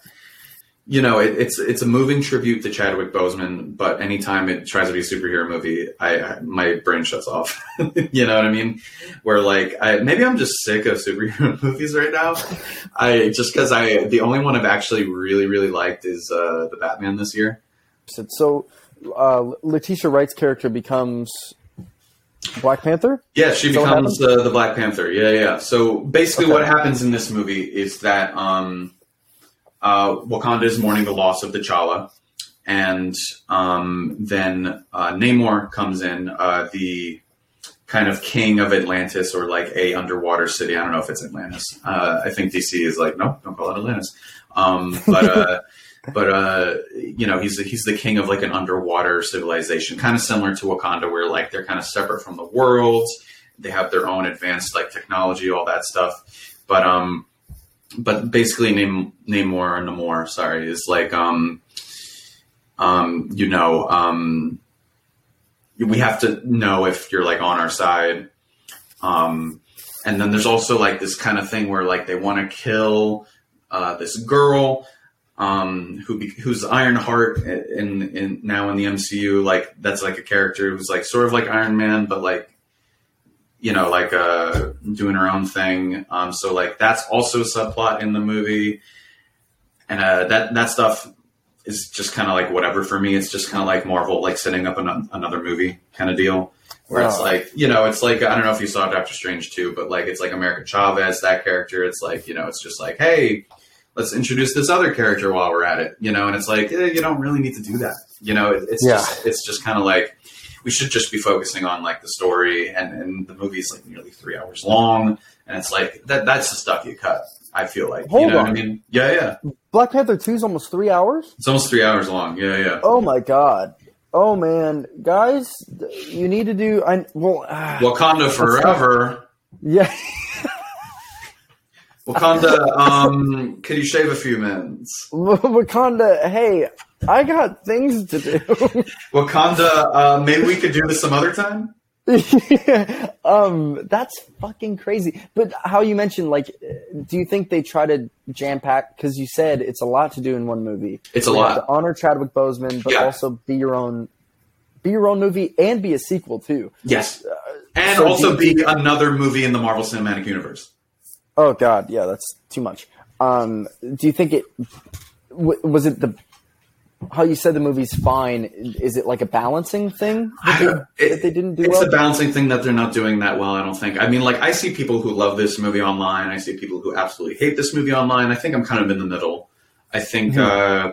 you know, it, it's it's a moving tribute to Chadwick Boseman, but anytime it tries to be a superhero movie, I, I my brain shuts off. you know what I mean? Where like I maybe I'm just sick of superhero movies right now. I just because I the only one I've actually really really liked is uh, the Batman this year. so uh, Letitia Wright's character becomes Black Panther. Yeah, she becomes the, the Black Panther. Yeah, yeah. So basically, Okay. what happens in this movie is that um, uh, Wakanda is mourning the loss of T'Challa, and um, then uh, Namor comes in, uh, the kind of king of Atlantis, or like a underwater city. I don't know if it's Atlantis. Uh, I think DC is like, nope, don't call it Atlantis. Um, but uh, but uh, you know, he's he's the king of like an underwater civilization, kind of similar to Wakanda, where like they're kind of separate from the world. They have their own advanced like technology, all that stuff. But um, but basically, name Namor or Namor, sorry, is like um, um, you know, um, we have to know if you're like on our side. Um, and then there's also like this kind of thing where like they want to kill uh, this girl um, who be- who's Ironheart in, in now in the MCU. Like that's like a character who's like sort of like Iron Man, but like you know like uh, doing her own thing. Um, so like that's also a subplot in the movie, and uh, that that stuff is just kind of like whatever for me. It's just kind of like Marvel like setting up an- another movie kind of deal. Where it's like, you know, it's like I don't know if you saw Doctor Strange too, but like it's like America Chavez, that character. It's like, you know, it's just like, hey, let's introduce this other character while we're at it, you know. And it's like, eh, you don't really need to do that, you know. It, it's Yeah. just, it's just kind of like we should just be focusing on like the story, and and the movie's like nearly three hours long, and it's like that that's the stuff you cut. I feel like, Hold you know what I mean? Yeah, yeah. Black Panther Two is almost three hours. It's almost three hours long. Yeah, yeah. Oh my god. Oh man, guys, you need to do. I well, ah, Wakanda forever. yeah. Wakanda. Um, could you shave a few minutes? Wakanda. Hey, I got things to do. Wakanda. Uh, maybe we could do this some other time. um, that's fucking crazy. But how you mentioned, like, do you think they try to jam pack? Because you said it's a lot to do in one movie. It's a You have lot. to honor Chadwick Boseman, but Yeah. also be your own, be your own movie and be a sequel too. Yes, and so also do you- be another movie in the Marvel Cinematic Universe. Oh God, yeah, that's too much. Um, do you think it w- was it the how you said the movie's fine? Is it like a balancing thing that they, that they didn't do It's well? a balancing thing that they're not doing that well. I don't think. I mean, like I see people who love this movie online. I see people who absolutely hate this movie online. I think I'm kind of in the middle. I think, uh,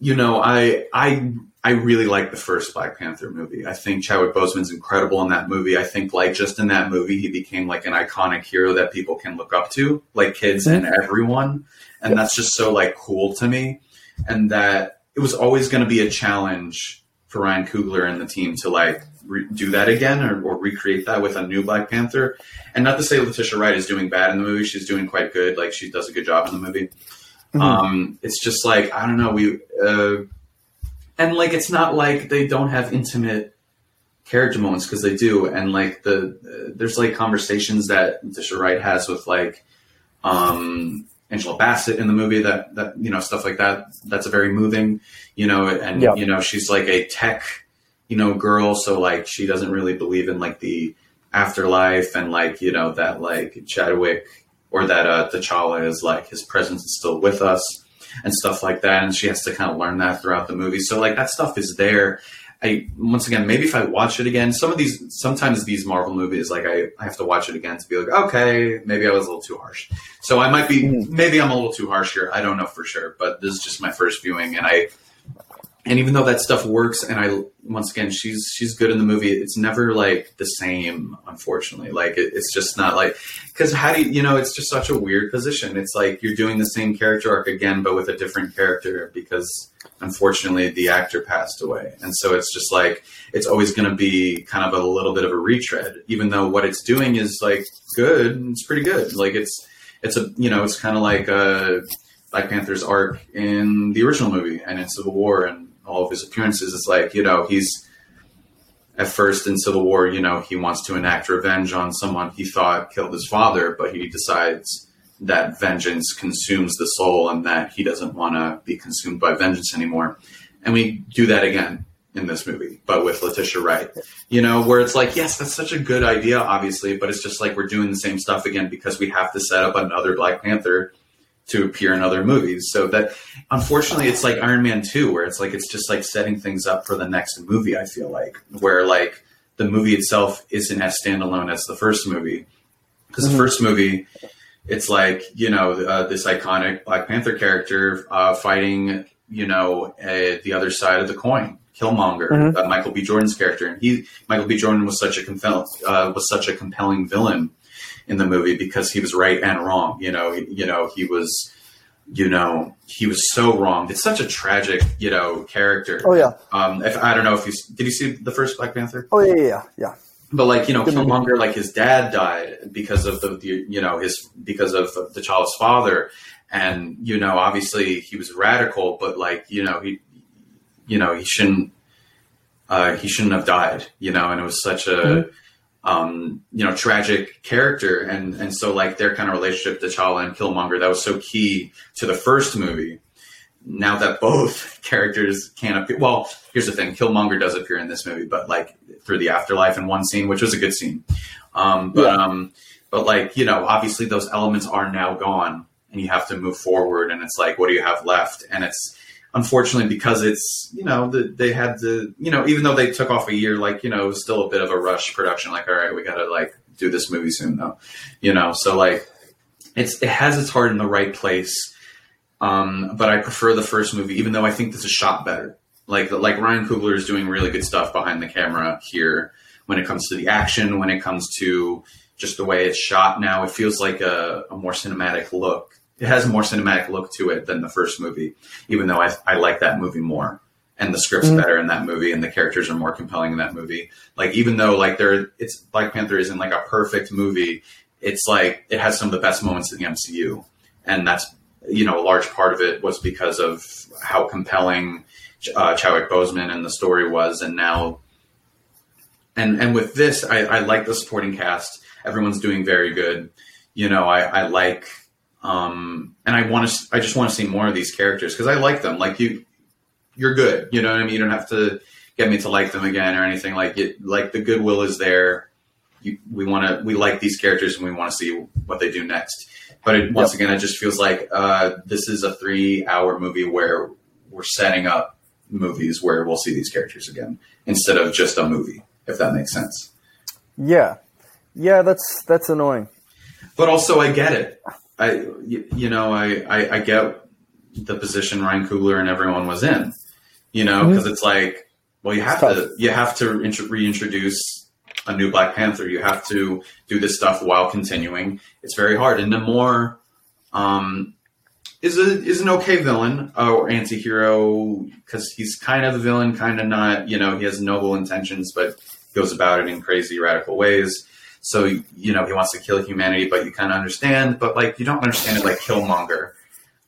you know, I I I really like the first Black Panther movie. I think Chadwick Boseman's incredible in that movie. I think like just in that movie, he became like an iconic hero that people can look up to, like kids and everyone, and that's just so like cool to me. And that it was always going to be a challenge for Ryan Coogler and the team to like re- do that again or, or recreate that with a new Black Panther. And not to say Letitia Wright is doing bad in the movie; she's doing quite good. Like she does a good job in the movie. Um, it's just like I don't know. We uh, and like it's not like they don't have intimate character moments because they do, and like the uh, there's like conversations that Tisha Wright has with like um, Angela Bassett in the movie that that you know stuff like that. That's a very moving, you know, and Yeah. you know she's like a tech, you know, girl, so like she doesn't really believe in like the afterlife and like you know that like Chadwick or that uh, T'Challa is like his presence is still with us and stuff like that, and she has to kind of learn that throughout the movie. So like that stuff is there. I once again maybe if I watch it again, some of these sometimes these Marvel movies like I, I have to watch it again to be like okay maybe I was a little too harsh. So I might be hmm. maybe I'm a little too harsh here. I don't know for sure, but this is just my first viewing, and I and even though that stuff works, and I once again she's she's good in the movie, it's never like the same. Unfortunately, like it, it's just not like because how do you you know it's just such a weird position. It's like you're doing the same character arc again, but with a different character because unfortunately the actor passed away, and so it's just like it's always going to be kind of a little bit of a retread, even though what it's doing is like good. It's pretty good. Like it's it's a you know it's kind of like uh Black Panther's arc in the original movie and in Civil War and all of his appearances. It's like, you know, he's at first in Civil War, you know, he wants to enact revenge on someone he thought killed his father, but he decides that vengeance consumes the soul and that he doesn't want to be consumed by vengeance anymore. And we do that again in this movie, but with Letitia Wright, you know, where it's like, yes, that's such a good idea, obviously, but it's just like we're doing the same stuff again because we have to set up another Black Panther to appear in other movies. So that unfortunately it's like Iron Man 2 where it's like it's just like setting things up for the next movie, I feel like, where like the movie itself isn't as standalone as the first movie. Because the first movie it's like, you know, uh, this iconic Black Panther character uh, fighting, you know, uh, the other side of the coin. Killmonger, uh, Michael B. Jordan's character, and he, Michael B. Jordan, was such a compelling, uh, was such a compelling villain in the movie because he was right and wrong. You know, he- you know, he was, you know, he was so wrong. It's such a tragic, you know, character. Oh yeah. Um, if I don't know if you did you see the first Black Panther? Oh yeah, yeah, yeah. yeah. But like you know. Killmonger, like his dad died because of the, the you know his because of T'Challa's father, and you know obviously he was radical, but like you know he, you know he shouldn't, uh, he shouldn't have died, you know, and it was such a, um, you know, tragic character, and and so like their kind of relationship, T'Challa and Killmonger, that was so key to the first movie. Now that both characters can't appear, well, here's the thing: Killmonger does appear in this movie, but like through the afterlife in one scene, which was a good scene. Um, but Yeah. um, but like you know, obviously those elements are now gone, and you have to move forward. And it's like, what do you have left? And it's unfortunately because it's you know the, they had to you know even though they took off a year, like you know it was still a bit of a rush production. Like, all right, we got to like do this movie soon, though. You know, so like it's it has its heart in the right place. Um, but I prefer the first movie, even though I think this is shot better. Like like Ryan Coogler is doing really good stuff behind the camera here when it comes to the action, when it comes to just the way it's shot. Now it feels like a, a more cinematic look. It has a more cinematic look to it than the first movie, even though I, I like that movie more. And the script's better in that movie, and the characters are more compelling in that movie. Like even though like there, it's Black Panther isn't like a perfect movie. It's like it has some of the best moments in the MCU, and that's you know a large part of it was because of how compelling uh, Chadwick Boseman and the story was, and now and and with this, I, I like the supporting cast. Everyone's doing very good. You know, I, I like, um, and I want to. I just want to see more of these characters because I like them. Like you, you're good. You know what I mean? You don't have to get me to like them again or anything. Like it, like the goodwill is there. You, we want to. We like these characters and we want to see what they do next. But it, once again, it just feels like uh, this is a three-hour movie where we're setting up movies where we'll see these characters again instead of just a movie. If that makes sense. Yeah, yeah, that's that's annoying. but also I get it. I you, you know I, I I get the position Ryan Coogler and everyone was in. You know because it's like well you have to you have to intro- reintroduce a new Black Panther. You have to do this stuff while continuing. It's very hard, and Namor um, is a is an okay villain or anti-hero because he's kind of a villain, kind of not. You know, he has noble intentions, but goes about it in crazy radical ways. So you know he wants to kill humanity, but you kind of understand, but like you don't understand it like Killmonger.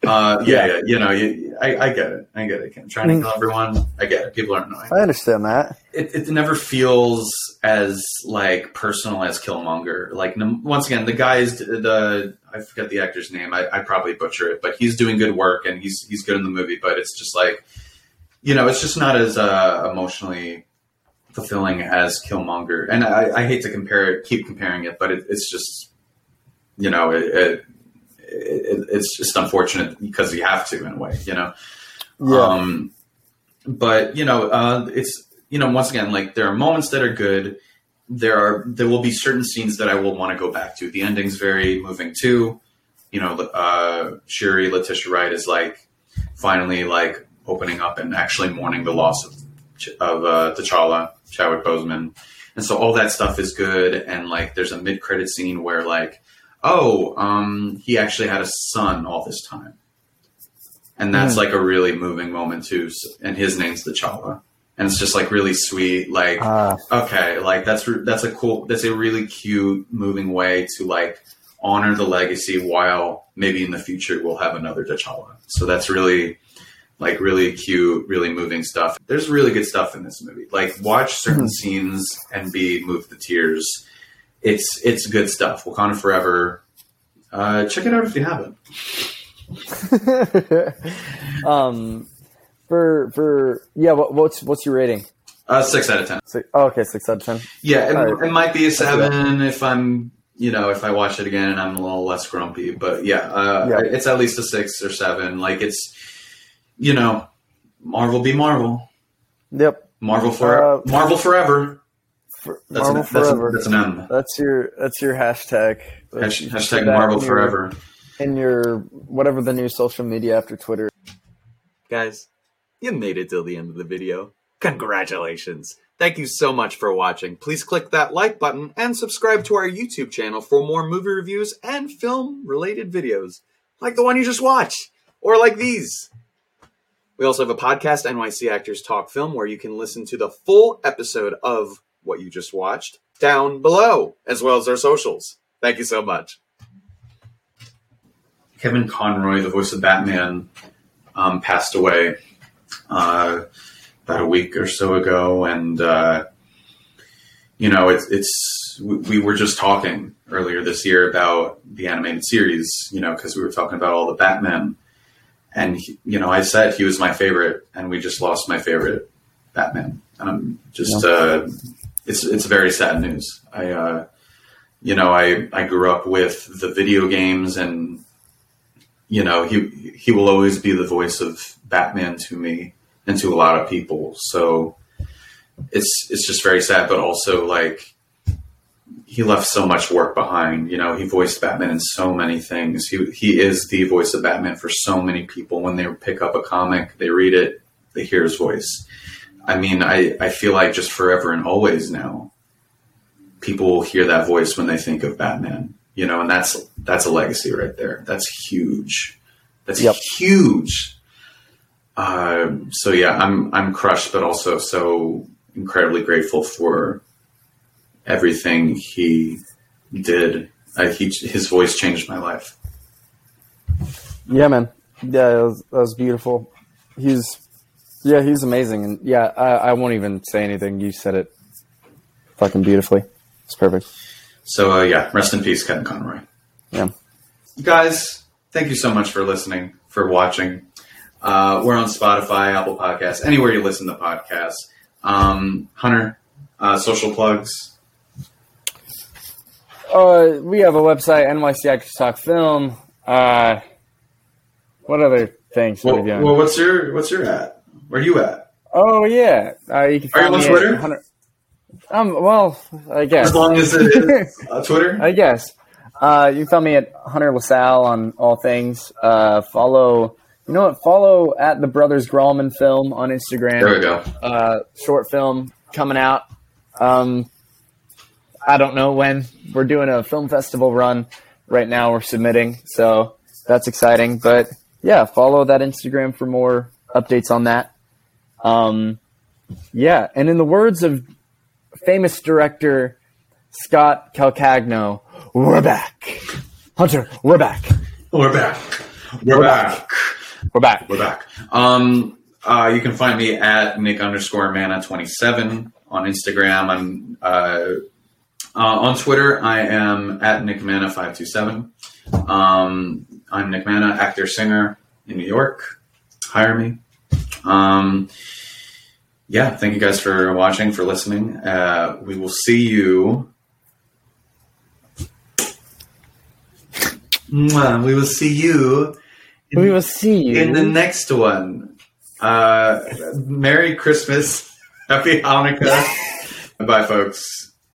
Uh, yeah, yeah, you know, you, I, I get it. I get it. I'm trying to kill everyone. I get it. People are annoying. I understand that. It, it never feels as like personal as Killmonger. Like num- once again, the guy's the I forget the actor's name. I, I probably butcher it, but he's doing good work and he's he's good in the movie. But it's just like, you know, it's just not as uh, emotionally fulfilling as Killmonger. And I, I hate to compare it, keep comparing it, but it, it's just, you know, it, it, it, it's just unfortunate because you have to in a way, you know. Yeah. Um, but you know, uh, it's you know, once again, like there are moments that are good. There are there will be certain scenes that I will want to go back to. The ending's very moving too. You know, uh, Shuri Letitia Wright is like finally like opening up and actually mourning the loss of of uh, T'Challa, Chadwick Boseman, and so all that stuff is good. And like, there's a mid credit scene where like, oh, um, he actually had a son all this time, and that's Hmm. like a really moving moment too. And his name's T'Challa, and it's just like really sweet. Like, Ah. okay, like that's re- that's a cool, that's a really cute, moving way to like honor the legacy while maybe in the future we'll have another T'Challa. So that's really like really cute, really moving stuff. There's really good stuff in this movie. Like watch certain scenes and be moved to tears. It's it's good stuff. Wakanda Forever. Uh, check it out if you haven't. um, for for yeah, what, what's what's your rating? Uh, six out of ten. Six, oh, okay, six out of ten. Yeah, it, right. it might be a seven if I'm, you know, if I watch it again and I'm a little less grumpy. But yeah, uh, Yeah. it's at least a six or seven. Like it's, you know, Marvel be Marvel, Yep. Marvel for Uh, Marvel forever. For, That's Marvel an, that's, forever. A, that's an M. That's your that's your hashtag. Hash- Put Hashtag Marvel in your- forever. In your whatever the new social media after Twitter. Guys, you made it till the end of the video. Congratulations! Thank you so much for watching. Please click that like button and subscribe to our YouTube channel for more movie reviews and film related videos, like the one you just watched, or like these. We also have a podcast, NYC Actors Talk Film, where you can listen to the full episode of what you just watched down below, as well as our socials. Thank you so much. Kevin Conroy, the voice of Batman, um, passed away uh, about a week or so ago, and uh, you know, it's it's we, we were just talking earlier this year about the animated series, you know, because we were talking about all the Batman, and he, you know, I said he was my favorite, and we just lost my favorite Batman. Um, just uh, it's it's very sad news. I. Uh, you know, I, I grew up with the video games and you know, he he will always be the voice of Batman to me and to a lot of people. So it's it's just very sad, but also like he left so much work behind. You know, he voiced Batman in so many things. He he is the voice of Batman for so many people. When they pick up a comic, they read it, they hear his voice. I mean, I, I feel like just forever and always now, people will hear that voice when they think of Batman. You know, and that's that's a legacy right there. That's huge. That's Yep. huge. Um, so yeah, I'm I'm crushed, but also so incredibly grateful for everything he did. Uh, he, his voice changed my life. Yeah, man. Yeah, that was, that was beautiful. He's yeah, he's amazing, and yeah, I, I won't even say anything. You said it fucking beautifully. It's perfect. So uh, yeah, rest in peace, Kevin Conroy. Yeah. guys, thank you so much for listening, for watching. Uh, we're on Spotify, Apple Podcasts, anywhere you listen to podcasts. Um, Hunter, uh, social plugs. Uh, we have a website, NYC Actors Talk Film. Uh, what other things are we doing? well, what's your what's your at? Where are you at? oh yeah, uh, you can Are you find on me Twitter? At 100 um, well, I guess. As long as it is uh, Twitter. I guess. Uh, you can find me at Hunter LaSalle on all things. Uh, follow, you know what? Follow at the Brothers Grallman film on Instagram. There we go. uh, short film coming out. Um, I don't know when. We're doing a film festival run right now. We're submitting, so that's exciting. But yeah, follow that Instagram for more updates on that. Um, yeah, and in the words of famous director Scott Calcagno, we're back. Hunter, we're back. We're back. We're, back. We're back. We're back. Um, uh, you can find me at Nick underscore Mana twenty seven on Instagram. I'm uh, uh, on Twitter. I am at Nick Mana five two seven. Um, I'm Nick Mana, actor singer in New York. Hire me. Um, yeah, thank you guys for watching, for listening. Uh, we will see you. Mwah. We will see you We will see you. in the next one. Uh, Merry Christmas. Happy Hanukkah. Bye, folks.